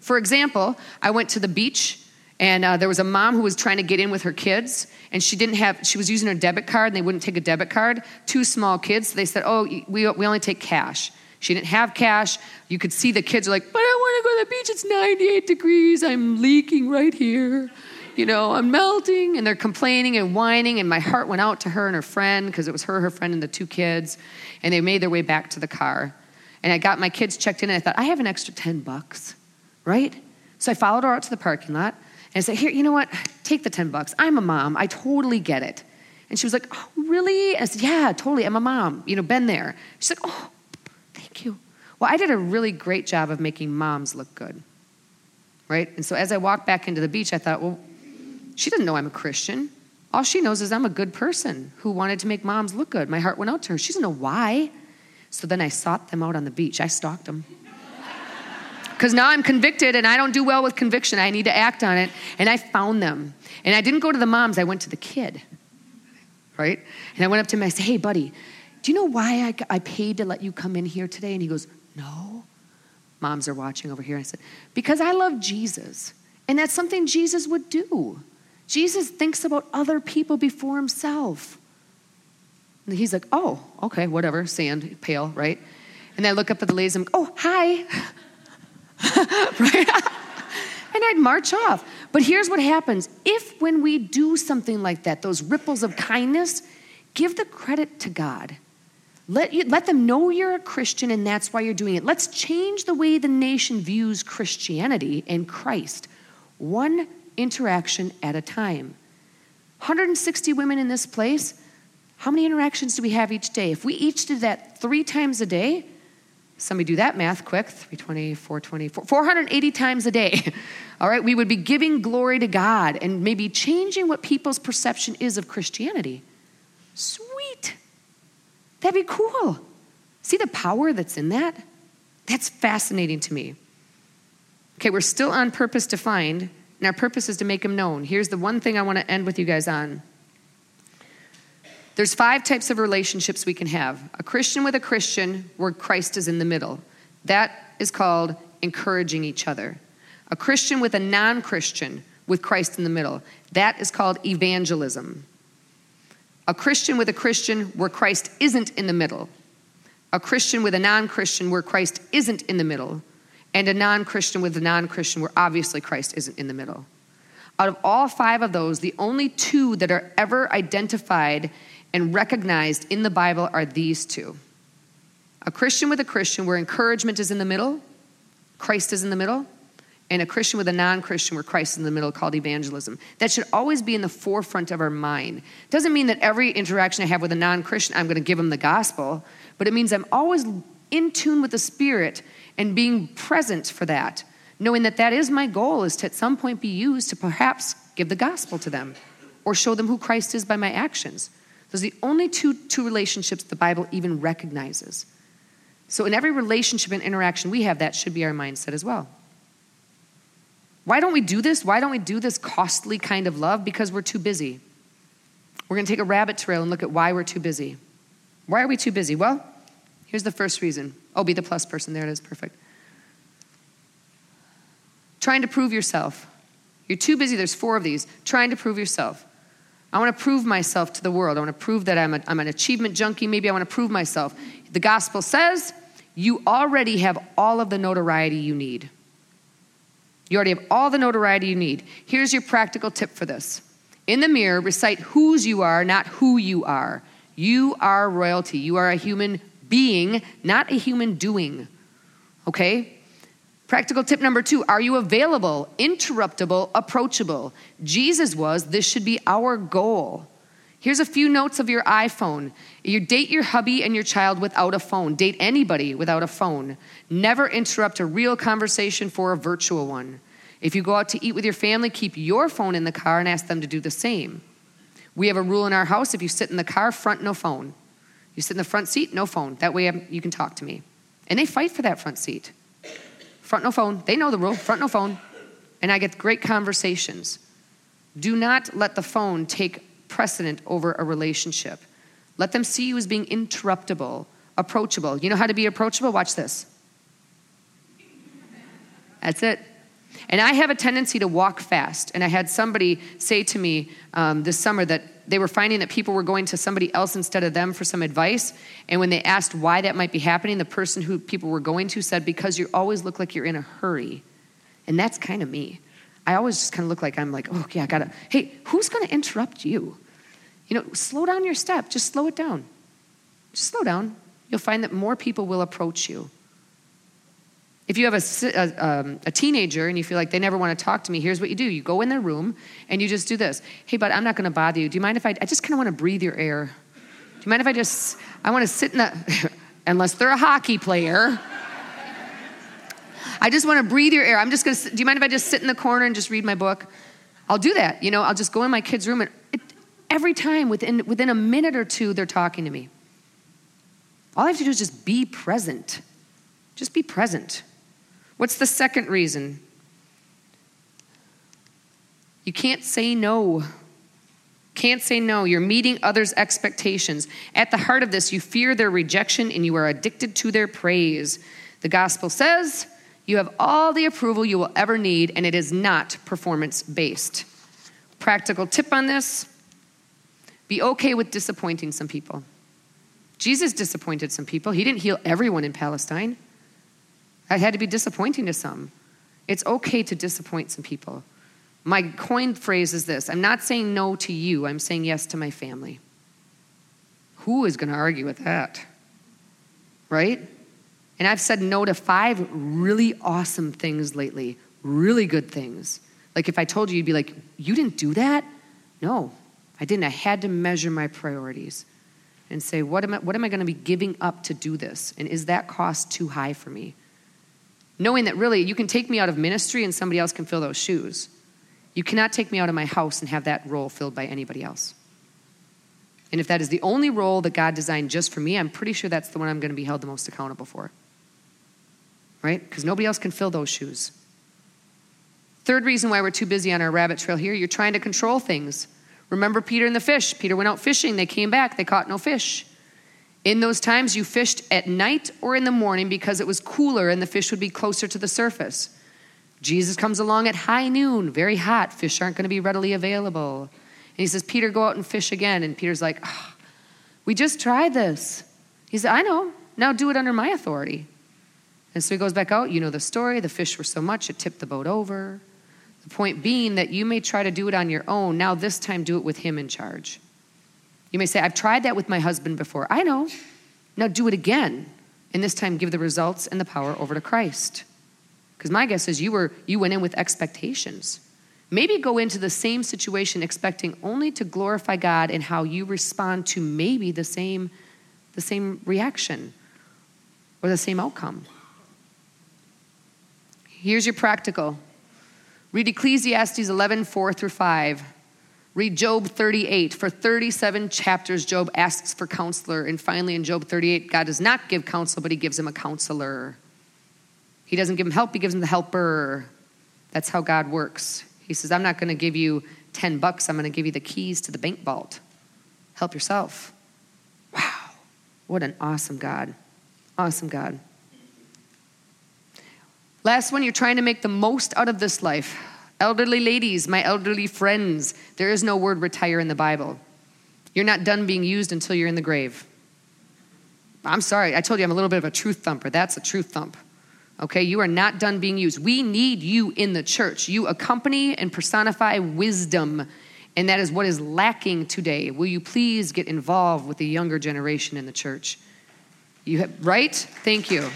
For example, I went to the beach and uh, there was a mom who was trying to get in with her kids and she didn't have she was using her debit card and they wouldn't take a debit card. Two small kids so they said oh we, we only take cash. She didn't have cash. You could see the kids are like but i want to go to the beach. It's 98 degrees. I'm leaking right here. You know i'm melting. And they're complaining and whining and my heart went out to her and her friend because it was her her friend and the two kids. And they made their way back to the car. And i got my kids checked in and i thought i have an extra 10 bucks right? So I followed her out to the parking lot and said, Here, you know what? Take the 10 bucks. I'm a mom. I totally get it. And she was like, Oh, really? I said, Yeah, totally. I'm a mom. You know, been there. She's like, Oh, thank you. Well, I did a really great job of making moms look good. Right? And so as I walked back into the beach, I thought, Well, she doesn't know I'm a Christian. All she knows is I'm a good person who wanted to make moms look good. My heart went out to her. She doesn't know why. So then I sought them out on the beach. I stalked them because now I'm convicted and I don't do well with conviction. I need to act on it. And I found them. And I didn't go to the moms, I went to the kid. Right? And I went up to him and I said, Hey, buddy, do you know why I, I paid to let you come in here today? And he goes, No. Moms are watching over here. I said, Because I love Jesus. And that's something Jesus would do. Jesus thinks about other people before himself. And he's like, Oh, okay, whatever, sand, pail, right? And I look up at the ladies and I'm, like, Oh, hi. right? and I'd march off. But here's what happens if, when we do something like that, those ripples of kindness, give the credit to God. Let, you, let them know you're a Christian and that's why you're doing it. Let's change the way the nation views Christianity and Christ, one interaction at a time. 160 women in this place. How many interactions do we have each day? If we each did that three times a day, somebody do that math quick 320, 420, 480 times a day. All right, we would be giving glory to God and maybe changing what people's perception is of Christianity. Sweet. That'd be cool. See the power that's in that? That's fascinating to me. Okay, we're still on purpose to find, and our purpose is to make him known. Here's the one thing I want to end with you guys on. There's five types of relationships we can have. A Christian with a Christian where Christ is in the middle. That is called encouraging each other. A Christian with a non-Christian with Christ in the middle. That is called evangelism. A Christian with a Christian where Christ isn't in the middle. A Christian with a non-Christian where Christ isn't in the middle and a non Christian with a non Christian where obviously Christ isn't in the middle. Out of all five of those, the only two that are ever identified and recognized in the Bible are these two a Christian with a Christian where encouragement is in the middle, Christ is in the middle, and a Christian with a non Christian where Christ is in the middle called evangelism. That should always be in the forefront of our mind. Doesn't mean that every interaction I have with a non Christian, I'm going to give them the gospel, but it means I'm always in tune with the Spirit and being present for that, knowing that that is my goal, is to at some point be used to perhaps give the gospel to them or show them who Christ is by my actions. Those are the only two, two relationships the Bible even recognizes. So, in every relationship and interaction we have, that should be our mindset as well. Why don't we do this? Why don't we do this costly kind of love? Because we're too busy. We're going to take a rabbit trail and look at why we're too busy. Why are we too busy? Well, here's the first reason Oh, be the plus person. There it is. Perfect. Trying to prove yourself. You're too busy. There's four of these. Trying to prove yourself. I want to prove myself to the world. I want to prove that I'm, a, I'm an achievement junkie. Maybe I want to prove myself. The gospel says you already have all of the notoriety you need. You already have all the notoriety you need. Here's your practical tip for this. In the mirror, recite whose you are, not who you are. You are royalty. You are a human being, not a human doing. Okay? Practical tip number two Are you available, interruptible, approachable? Jesus was. This should be our goal. Here's a few notes of your iPhone. You date your hubby and your child without a phone. Date anybody without a phone. Never interrupt a real conversation for a virtual one. If you go out to eat with your family, keep your phone in the car and ask them to do the same. We have a rule in our house if you sit in the car, front, no phone. You sit in the front seat, no phone. That way um, you can talk to me. And they fight for that front seat. Front, no phone. They know the rule front, no phone. And I get great conversations. Do not let the phone take precedent over a relationship. Let them see you as being interruptible, approachable. You know how to be approachable? Watch this. That's it. And I have a tendency to walk fast. And I had somebody say to me um, this summer that they were finding that people were going to somebody else instead of them for some advice. And when they asked why that might be happening, the person who people were going to said, Because you always look like you're in a hurry. And that's kind of me. I always just kind of look like I'm like, Oh, yeah, I gotta, hey, who's gonna interrupt you? You know, slow down your step, just slow it down. Just slow down. You'll find that more people will approach you. If you have a, a, um, a, teenager and you feel like they never want to talk to me, here's what you do. You go in their room and you just do this. Hey, bud, I'm not going to bother you. Do you mind if I, I just kind of want to breathe your air? Do you mind if I just, I want to sit in the, unless they're a hockey player. I just want to breathe your air. I'm just going to, do you mind if I just sit in the corner and just read my book? I'll do that. You know, I'll just go in my kid's room and it, every time within, within a minute or two, they're talking to me. All I have to do is just be present. Just be present. What's the second reason? You can't say no. Can't say no. You're meeting others' expectations. At the heart of this, you fear their rejection and you are addicted to their praise. The gospel says you have all the approval you will ever need, and it is not performance based. Practical tip on this be okay with disappointing some people. Jesus disappointed some people, he didn't heal everyone in Palestine. That had to be disappointing to some. It's okay to disappoint some people. My coined phrase is this I'm not saying no to you, I'm saying yes to my family. Who is going to argue with that? Right? And I've said no to five really awesome things lately, really good things. Like if I told you, you'd be like, You didn't do that? No, I didn't. I had to measure my priorities. and say, what am I, what am I going to be giving up to do this? And is that cost too high for me? Knowing that really you can take me out of ministry and somebody else can fill those shoes. You cannot take me out of my house and have that role filled by anybody else. And if that is the only role that God designed just for me, I'm pretty sure that's the one I'm going to be held the most accountable for. Right? Because nobody else can fill those shoes. Third reason why we're too busy on our rabbit trail here you're trying to control things. Remember Peter and the fish. Peter went out fishing, they came back, they caught no fish. In those times, you fished at night or in the morning because it was cooler and the fish would be closer to the surface. Jesus comes along at high noon, very hot. Fish aren't going to be readily available. And he says, Peter, go out and fish again. And Peter's like, oh, We just tried this. He said, I know. Now do it under my authority. And so he goes back out. You know the story. The fish were so much, it tipped the boat over. The point being that you may try to do it on your own. Now, this time, do it with him in charge. You may say, I've tried that with my husband before. I know. Now do it again. And this time, give the results and the power over to Christ. Because my guess is you, were, you went in with expectations. Maybe go into the same situation expecting only to glorify God and how you respond to maybe the same, the same reaction or the same outcome. Here's your practical Read Ecclesiastes 11, 4 through 5. Read Job 38. For 37 chapters, Job asks for counselor. And finally, in Job 38, God does not give counsel, but he gives him a counselor. He doesn't give him help, he gives him the helper. That's how God works. He says, I'm not going to give you 10 bucks, I'm going to give you the keys to the bank vault. Help yourself. Wow. What an awesome God. Awesome God. Last one, you're trying to make the most out of this life. Elderly ladies, my elderly friends, there is no word retire in the Bible. You're not done being used until you're in the grave. I'm sorry, I told you I'm a little bit of a truth thumper. That's a truth thump. Okay, you are not done being used. We need you in the church. You accompany and personify wisdom, and that is what is lacking today. Will you please get involved with the younger generation in the church? You have, right? Thank you.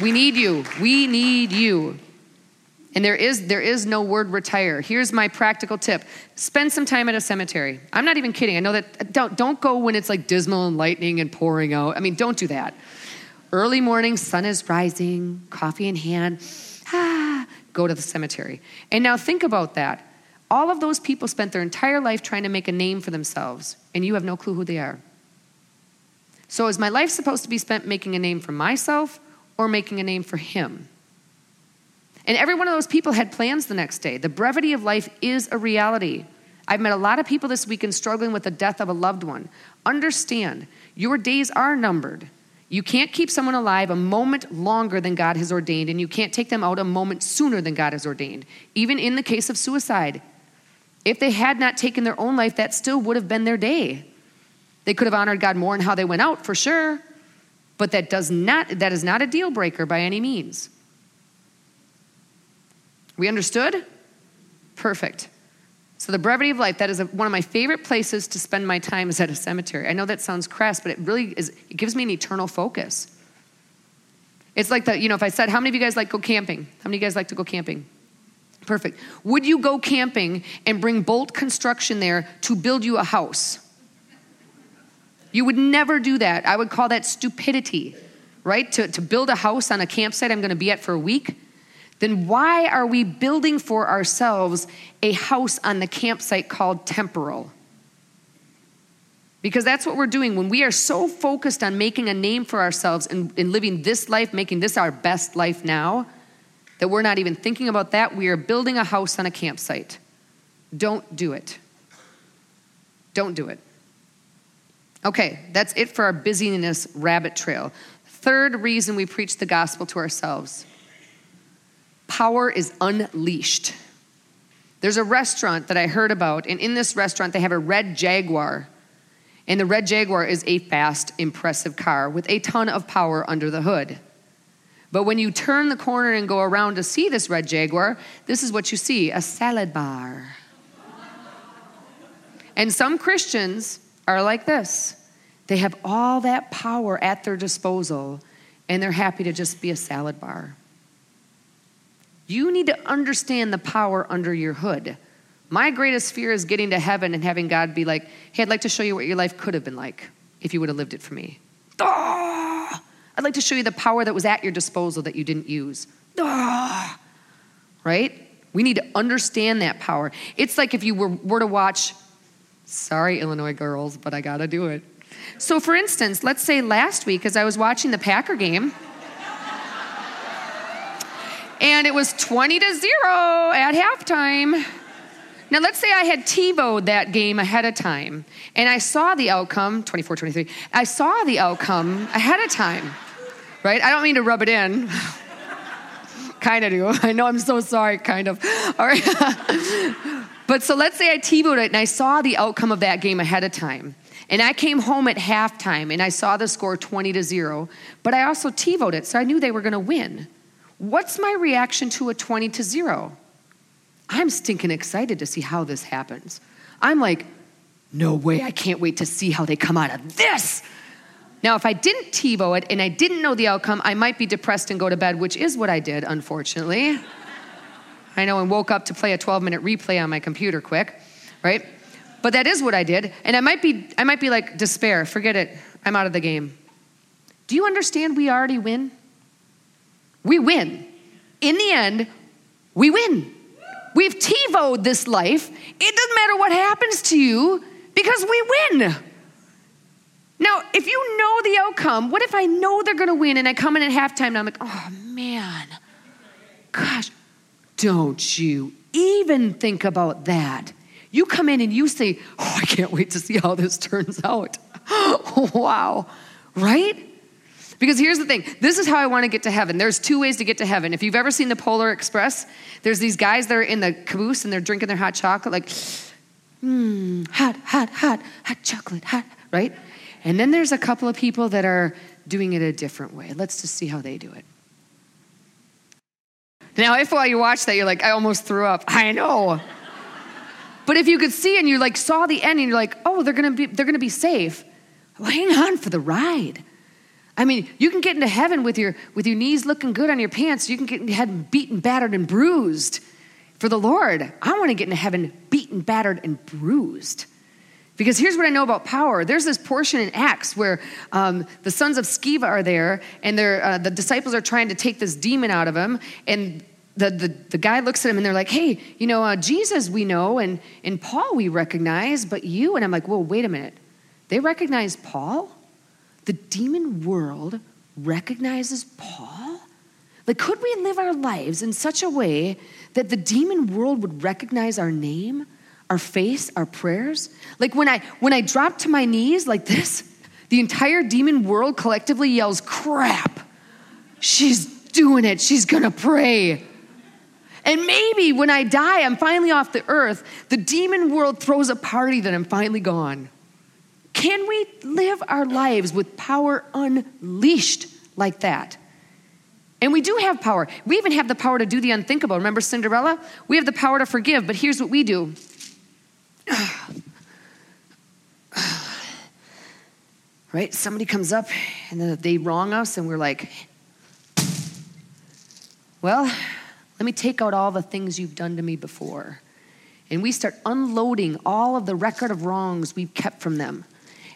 We need you. We need you. And there is there is no word retire. Here's my practical tip. Spend some time at a cemetery. I'm not even kidding. I know that don't don't go when it's like dismal and lightning and pouring out. I mean, don't do that. Early morning, sun is rising, coffee in hand. Ah, go to the cemetery. And now think about that. All of those people spent their entire life trying to make a name for themselves, and you have no clue who they are. So is my life supposed to be spent making a name for myself or making a name for him. And every one of those people had plans the next day. The brevity of life is a reality. I've met a lot of people this weekend struggling with the death of a loved one. Understand, your days are numbered. You can't keep someone alive a moment longer than God has ordained, and you can't take them out a moment sooner than God has ordained. Even in the case of suicide, if they had not taken their own life, that still would have been their day. They could have honored God more in how they went out, for sure, but that does not that is not a deal breaker by any means. We understood? Perfect. So the brevity of life, that is a, one of my favorite places to spend my time is at a cemetery. I know that sounds crass, but it really is it gives me an eternal focus. It's like the, you know, if I said, how many of you guys like go camping? How many of you guys like to go camping? Perfect. Would you go camping and bring Bolt Construction there to build you a house? You would never do that. I would call that stupidity, right? To, to build a house on a campsite I'm going to be at for a week. Then why are we building for ourselves a house on the campsite called temporal? Because that's what we're doing. When we are so focused on making a name for ourselves and, and living this life, making this our best life now, that we're not even thinking about that, we are building a house on a campsite. Don't do it. Don't do it. Okay, that's it for our busyness rabbit trail. Third reason we preach the gospel to ourselves power is unleashed. There's a restaurant that I heard about, and in this restaurant, they have a red Jaguar. And the red Jaguar is a fast, impressive car with a ton of power under the hood. But when you turn the corner and go around to see this red Jaguar, this is what you see a salad bar. and some Christians are like this they have all that power at their disposal, and they're happy to just be a salad bar. You need to understand the power under your hood. My greatest fear is getting to heaven and having God be like, hey, I'd like to show you what your life could have been like. if you would have lived it for me. Ah! I'd like to show you the power that was at your disposal that you didn't use. Ah! Right? We need to understand that power. It's like if you were, were to watch, sorry, Illinois girls, but I gotta do it. So, for instance, let's say last week, as I was watching the Packer game, and it was 20 to 0 at halftime. Now, let's say I had TiVoed that game ahead of time and I saw the outcome 24 23. I saw the outcome ahead of time, right? I don't mean to rub it in. kind of do. I know I'm so sorry, kind of. All right. but so let's say I TiVoed it and I saw the outcome of that game ahead of time. And I came home at halftime and I saw the score 20 to 0, but I also TiVoed it, so I knew they were going to win. What's my reaction to a 20 to 0? I'm stinking excited to see how this happens. I'm like, no way, I can't wait to see how they come out of this. Now, if I didn't TiVo it and I didn't know the outcome, I might be depressed and go to bed, which is what I did, unfortunately. I know, and woke up to play a 12 minute replay on my computer quick, right? But that is what I did. And I might be, I might be like, despair, forget it, I'm out of the game. Do you understand we already win? We win. In the end, we win. We've TiVoed this life. It doesn't matter what happens to you because we win. Now, if you know the outcome, what if I know they're going to win and I come in at halftime and I'm like, oh man, gosh, don't you even think about that. You come in and you say, oh, I can't wait to see how this turns out. wow, right? Because here's the thing this is how I want to get to heaven. There's two ways to get to heaven. If you've ever seen the Polar Express, there's these guys that are in the caboose and they're drinking their hot chocolate, like, mmm, hot, hot, hot, hot chocolate, hot, right? And then there's a couple of people that are doing it a different way. Let's just see how they do it. Now, if while you watch that, you're like, I almost threw up. I know. but if you could see and you like saw the end and you're like, oh, they're gonna be, they're gonna be safe. Well, hang on for the ride. I mean, you can get into heaven with your, with your knees looking good on your pants. You can get heaven beaten, battered, and bruised for the Lord. I want to get into heaven beaten, battered, and bruised. Because here's what I know about power. There's this portion in Acts where um, the sons of Sceva are there, and uh, the disciples are trying to take this demon out of him. And the, the, the guy looks at him and they're like, hey, you know, uh, Jesus we know, and, and Paul we recognize, but you? And I'm like, whoa, wait a minute. They recognize Paul? The demon world recognizes Paul? Like, could we live our lives in such a way that the demon world would recognize our name, our face, our prayers? Like when I when I drop to my knees like this, the entire demon world collectively yells, "Crap! She's doing it. She's gonna pray." And maybe when I die, I'm finally off the earth, the demon world throws a party that I'm finally gone. Can we live our lives with power unleashed like that? And we do have power. We even have the power to do the unthinkable. Remember Cinderella? We have the power to forgive, but here's what we do. right? Somebody comes up and they wrong us, and we're like, well, let me take out all the things you've done to me before. And we start unloading all of the record of wrongs we've kept from them.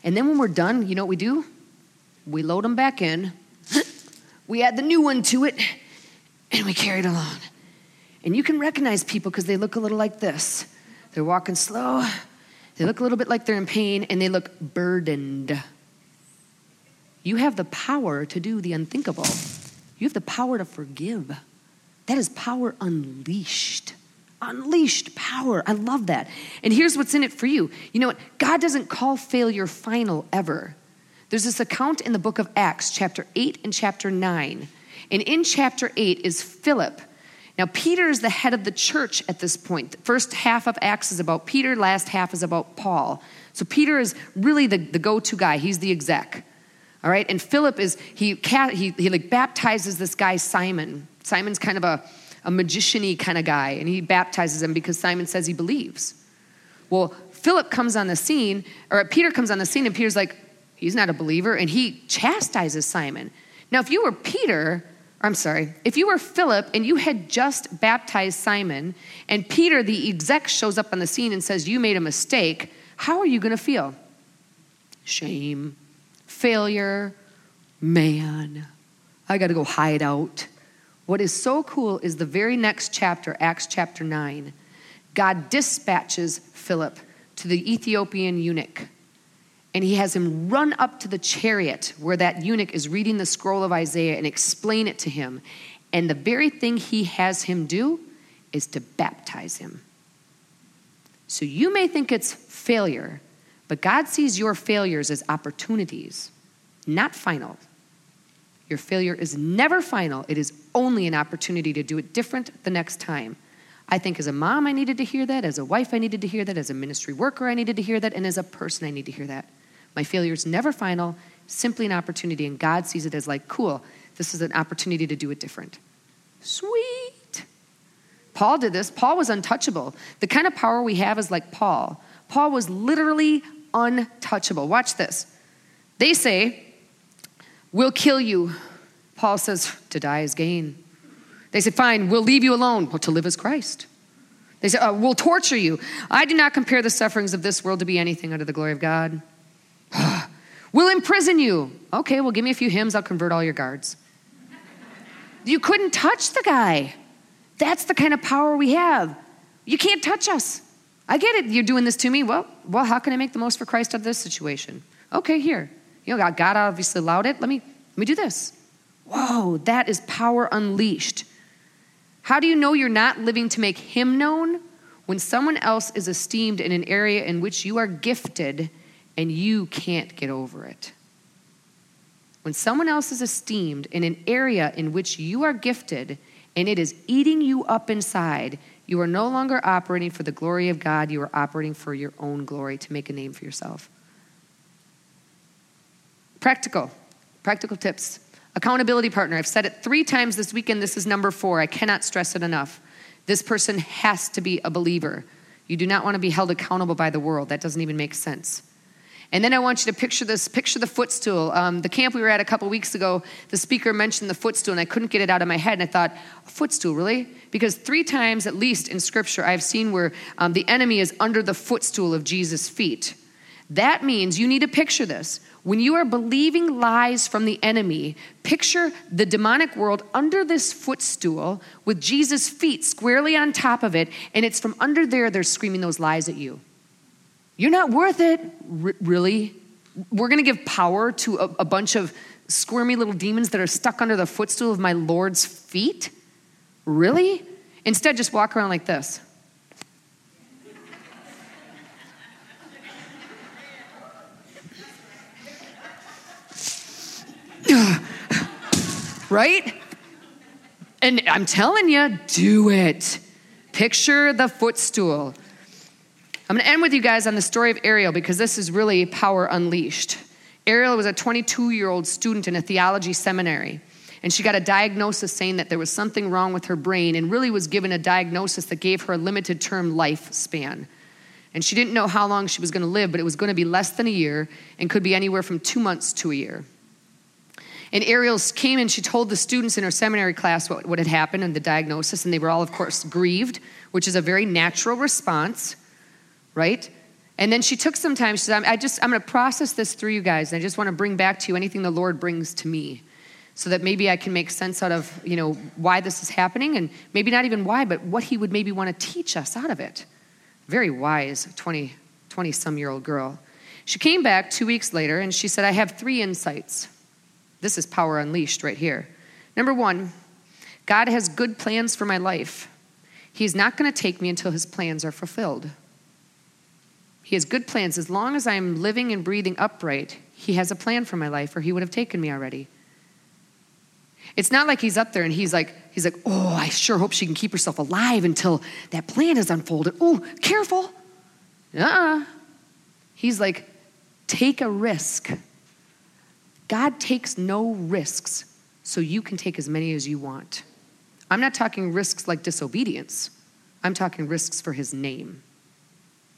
And then when we're done, you know what we do? We load them back in, we add the new one to it, and we carry it along. And you can recognize people because they look a little like this. They're walking slow, they look a little bit like they're in pain, and they look burdened. You have the power to do the unthinkable. You have the power to forgive. That is power unleashed unleashed power. I love that. And here's what's in it for you. You know what? God doesn't call failure final ever. There's this account in the book of Acts, chapter 8 and chapter 9. And in chapter 8 is Philip. Now, Peter is the head of the church at this point. The first half of Acts is about Peter, last half is about Paul. So Peter is really the, the go-to guy. He's the exec. All right, and Philip is he he he like baptizes this guy Simon. Simon's kind of a a magician kind of guy, and he baptizes him because Simon says he believes. Well, Philip comes on the scene, or Peter comes on the scene, and Peter's like, he's not a believer, and he chastises Simon. Now, if you were Peter, I'm sorry, if you were Philip and you had just baptized Simon, and Peter, the exec, shows up on the scene and says, You made a mistake, how are you going to feel? Shame, failure, man, I got to go hide out. What is so cool is the very next chapter, Acts chapter 9. God dispatches Philip to the Ethiopian eunuch, and he has him run up to the chariot where that eunuch is reading the scroll of Isaiah and explain it to him. And the very thing he has him do is to baptize him. So you may think it's failure, but God sees your failures as opportunities, not final. Your failure is never final, it is only an opportunity to do it different the next time. I think as a mom, I needed to hear that. As a wife, I needed to hear that. As a ministry worker, I needed to hear that. And as a person, I need to hear that. My failure is never final, simply an opportunity. And God sees it as like, cool, this is an opportunity to do it different. Sweet. Paul did this. Paul was untouchable. The kind of power we have is like Paul. Paul was literally untouchable. Watch this. They say, We'll kill you. Paul says, To die is gain. They say, Fine, we'll leave you alone. Well, to live is Christ. They say, oh, uh, We'll torture you. I do not compare the sufferings of this world to be anything under the glory of God. we'll imprison you. Okay, well, give me a few hymns. I'll convert all your guards. you couldn't touch the guy. That's the kind of power we have. You can't touch us. I get it. You're doing this to me. Well, well, how can I make the most for Christ out of this situation? Okay, here. You know, God obviously allowed it. Let me let me do this. Whoa, that is power unleashed. How do you know you're not living to make him known when someone else is esteemed in an area in which you are gifted and you can't get over it? When someone else is esteemed in an area in which you are gifted and it is eating you up inside, you are no longer operating for the glory of God, you are operating for your own glory to make a name for yourself. Practical, practical tips. Accountability partner. I've said it three times this weekend. This is number four. I cannot stress it enough. This person has to be a believer. You do not want to be held accountable by the world. That doesn't even make sense. And then I want you to picture this picture the footstool. Um, the camp we were at a couple weeks ago, the speaker mentioned the footstool, and I couldn't get it out of my head. And I thought, a footstool, really? Because three times at least in scripture, I've seen where um, the enemy is under the footstool of Jesus' feet. That means you need to picture this. When you are believing lies from the enemy, picture the demonic world under this footstool with Jesus' feet squarely on top of it, and it's from under there they're screaming those lies at you. You're not worth it. R- really? We're going to give power to a, a bunch of squirmy little demons that are stuck under the footstool of my Lord's feet? Really? Instead, just walk around like this. right? And I'm telling you, do it. Picture the footstool. I'm going to end with you guys on the story of Ariel because this is really power unleashed. Ariel was a 22 year old student in a theology seminary, and she got a diagnosis saying that there was something wrong with her brain and really was given a diagnosis that gave her a limited term lifespan. And she didn't know how long she was going to live, but it was going to be less than a year and could be anywhere from two months to a year. And Ariel came and she told the students in her seminary class what, what had happened and the diagnosis, and they were all, of course, grieved, which is a very natural response, right? And then she took some time. She said, I just, I'm going to process this through you guys. And I just want to bring back to you anything the Lord brings to me so that maybe I can make sense out of, you know, why this is happening and maybe not even why, but what he would maybe want to teach us out of it. Very wise 20, 20 some year old girl. She came back two weeks later and she said, I have three insights. This is power unleashed right here. Number one, God has good plans for my life. He's not going to take me until his plans are fulfilled. He has good plans. As long as I'm living and breathing upright, he has a plan for my life, or he would have taken me already. It's not like he's up there and he's like, he's like, oh, I sure hope she can keep herself alive until that plan is unfolded. Oh, careful. Uh-uh. He's like, take a risk. God takes no risks, so you can take as many as you want. I'm not talking risks like disobedience. I'm talking risks for his name.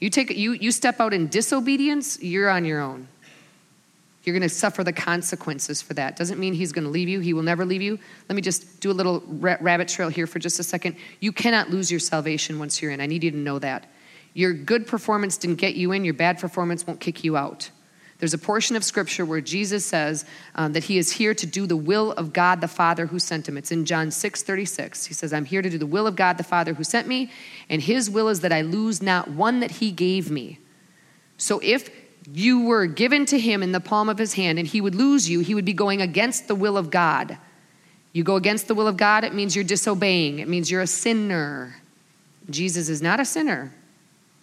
You take you you step out in disobedience, you're on your own. You're going to suffer the consequences for that. Doesn't mean he's going to leave you. He will never leave you. Let me just do a little rabbit trail here for just a second. You cannot lose your salvation once you're in. I need you to know that. Your good performance didn't get you in, your bad performance won't kick you out. There's a portion of scripture where Jesus says um, that he is here to do the will of God the Father who sent him. It's in John 6 36. He says, I'm here to do the will of God the Father who sent me, and his will is that I lose not one that he gave me. So if you were given to him in the palm of his hand and he would lose you, he would be going against the will of God. You go against the will of God, it means you're disobeying, it means you're a sinner. Jesus is not a sinner.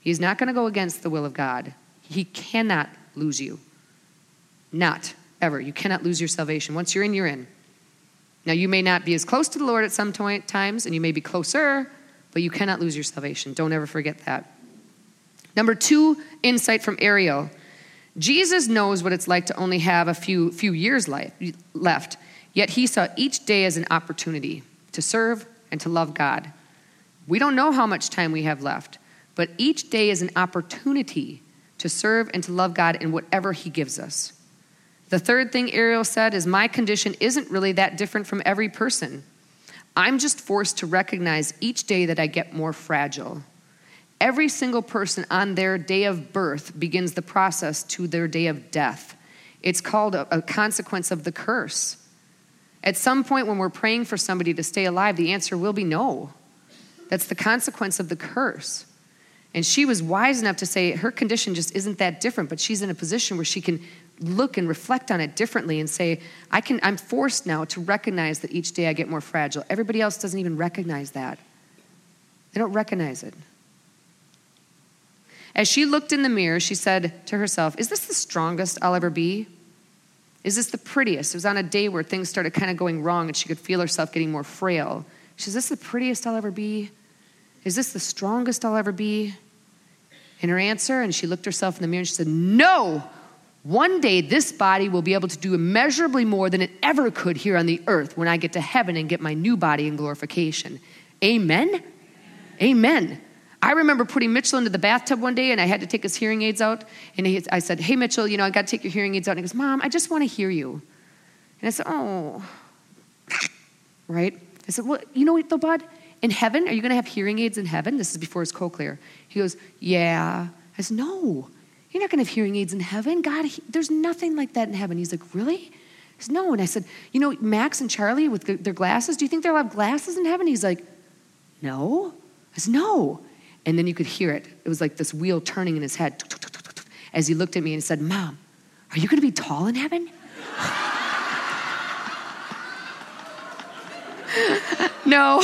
He's not going to go against the will of God. He cannot lose you. Not ever. You cannot lose your salvation. Once you're in, you're in. Now, you may not be as close to the Lord at some times, and you may be closer, but you cannot lose your salvation. Don't ever forget that. Number two insight from Ariel Jesus knows what it's like to only have a few, few years life, left, yet he saw each day as an opportunity to serve and to love God. We don't know how much time we have left, but each day is an opportunity to serve and to love God in whatever He gives us. The third thing Ariel said is My condition isn't really that different from every person. I'm just forced to recognize each day that I get more fragile. Every single person on their day of birth begins the process to their day of death. It's called a, consequence of the curse. At some point, when we're praying for somebody to stay alive, the answer will be no. That's the consequence of the curse. And she was wise enough to say her condition just isn't that different, but she's in a position where she can look and reflect on it differently and say, I can, I'm forced now to recognize that each day I get more fragile. Everybody else doesn't even recognize that. They don't recognize it. As she looked in the mirror, she said to herself, Is this the strongest I'll ever be? Is this the prettiest? It was on a day where things started kind of going wrong and she could feel herself getting more frail. She says, Is this the prettiest I'll ever be? Is this the strongest I'll ever be? And her answer, and she looked herself in the mirror and she said, No! One day this body will be able to do immeasurably more than it ever could here on the earth when I get to heaven and get my new body in glorification. Amen? Amen. I remember putting Mitchell into the bathtub one day and I had to take his hearing aids out. And he, I said, Hey, Mitchell, you know, I got to take your hearing aids out. And he goes, Mom, I just want to hear you. And I said, Oh, right? I said, Well, you know what, though, bud? In heaven, are you going to have hearing aids in heaven? This is before his cochlear. He goes, Yeah. I said, No, you're not going to have hearing aids in heaven. God, he, there's nothing like that in heaven. He's like, Really? He said, No. And I said, You know, Max and Charlie with their glasses, do you think they'll have glasses in heaven? He's like, No. I said, No. And then you could hear it. It was like this wheel turning in his head as he looked at me and said, Mom, are you going to be tall in heaven? no.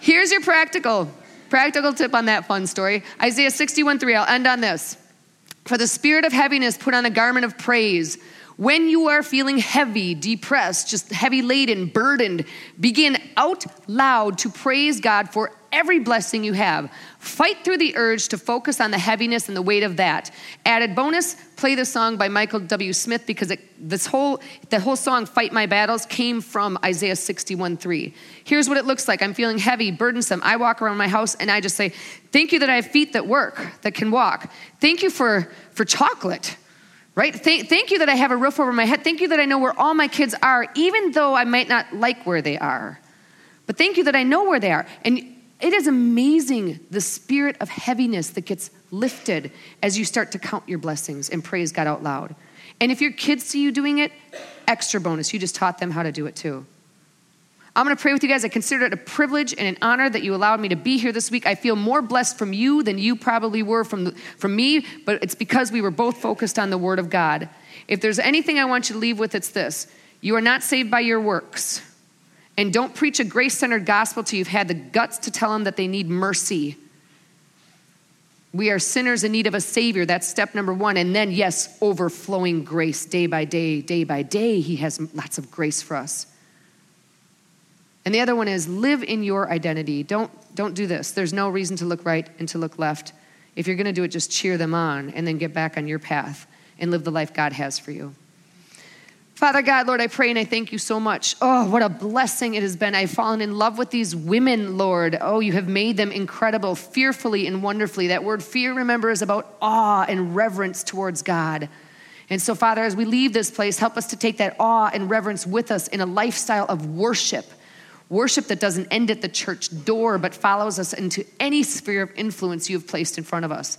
Here's your practical, practical tip on that fun story. Isaiah 61 3. I'll end on this. For the spirit of heaviness, put on a garment of praise. When you are feeling heavy, depressed, just heavy laden, burdened, begin out loud to praise God for every blessing you have. Fight through the urge to focus on the heaviness and the weight of that. Added bonus, play the song by Michael W. Smith because it, this whole the whole song "Fight My Battles" came from Isaiah 61 3. Here's what it looks like: I'm feeling heavy, burdensome. I walk around my house and I just say, "Thank you that I have feet that work, that can walk. Thank you for for chocolate." Right? Thank, thank you that I have a roof over my head. Thank you that I know where all my kids are, even though I might not like where they are. But thank you that I know where they are. And it is amazing the spirit of heaviness that gets lifted as you start to count your blessings and praise God out loud. And if your kids see you doing it, extra bonus. You just taught them how to do it too. I'm going to pray with you guys. I consider it a privilege and an honor that you allowed me to be here this week. I feel more blessed from you than you probably were from, from me, but it's because we were both focused on the Word of God. If there's anything I want you to leave with, it's this you are not saved by your works. And don't preach a grace centered gospel till you've had the guts to tell them that they need mercy. We are sinners in need of a Savior. That's step number one. And then, yes, overflowing grace day by day, day by day. He has lots of grace for us. And the other one is live in your identity. Don't, don't do this. There's no reason to look right and to look left. If you're going to do it, just cheer them on and then get back on your path and live the life God has for you. Father God, Lord, I pray and I thank you so much. Oh, what a blessing it has been. I've fallen in love with these women, Lord. Oh, you have made them incredible, fearfully and wonderfully. That word fear, remember, is about awe and reverence towards God. And so, Father, as we leave this place, help us to take that awe and reverence with us in a lifestyle of worship. Worship that doesn't end at the church door, but follows us into any sphere of influence you have placed in front of us.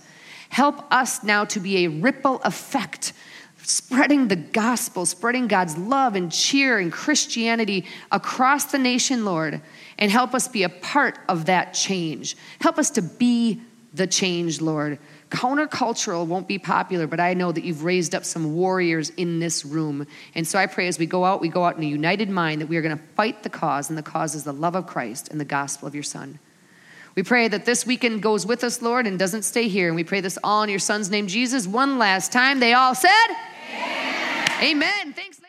Help us now to be a ripple effect, spreading the gospel, spreading God's love and cheer and Christianity across the nation, Lord. And help us be a part of that change. Help us to be the change, Lord. Countercultural won't be popular, but I know that you've raised up some warriors in this room. And so I pray as we go out, we go out in a united mind that we are going to fight the cause, and the cause is the love of Christ and the gospel of your Son. We pray that this weekend goes with us, Lord, and doesn't stay here. And we pray this all in your Son's name, Jesus. One last time. They all said, Amen. Amen. Thanks.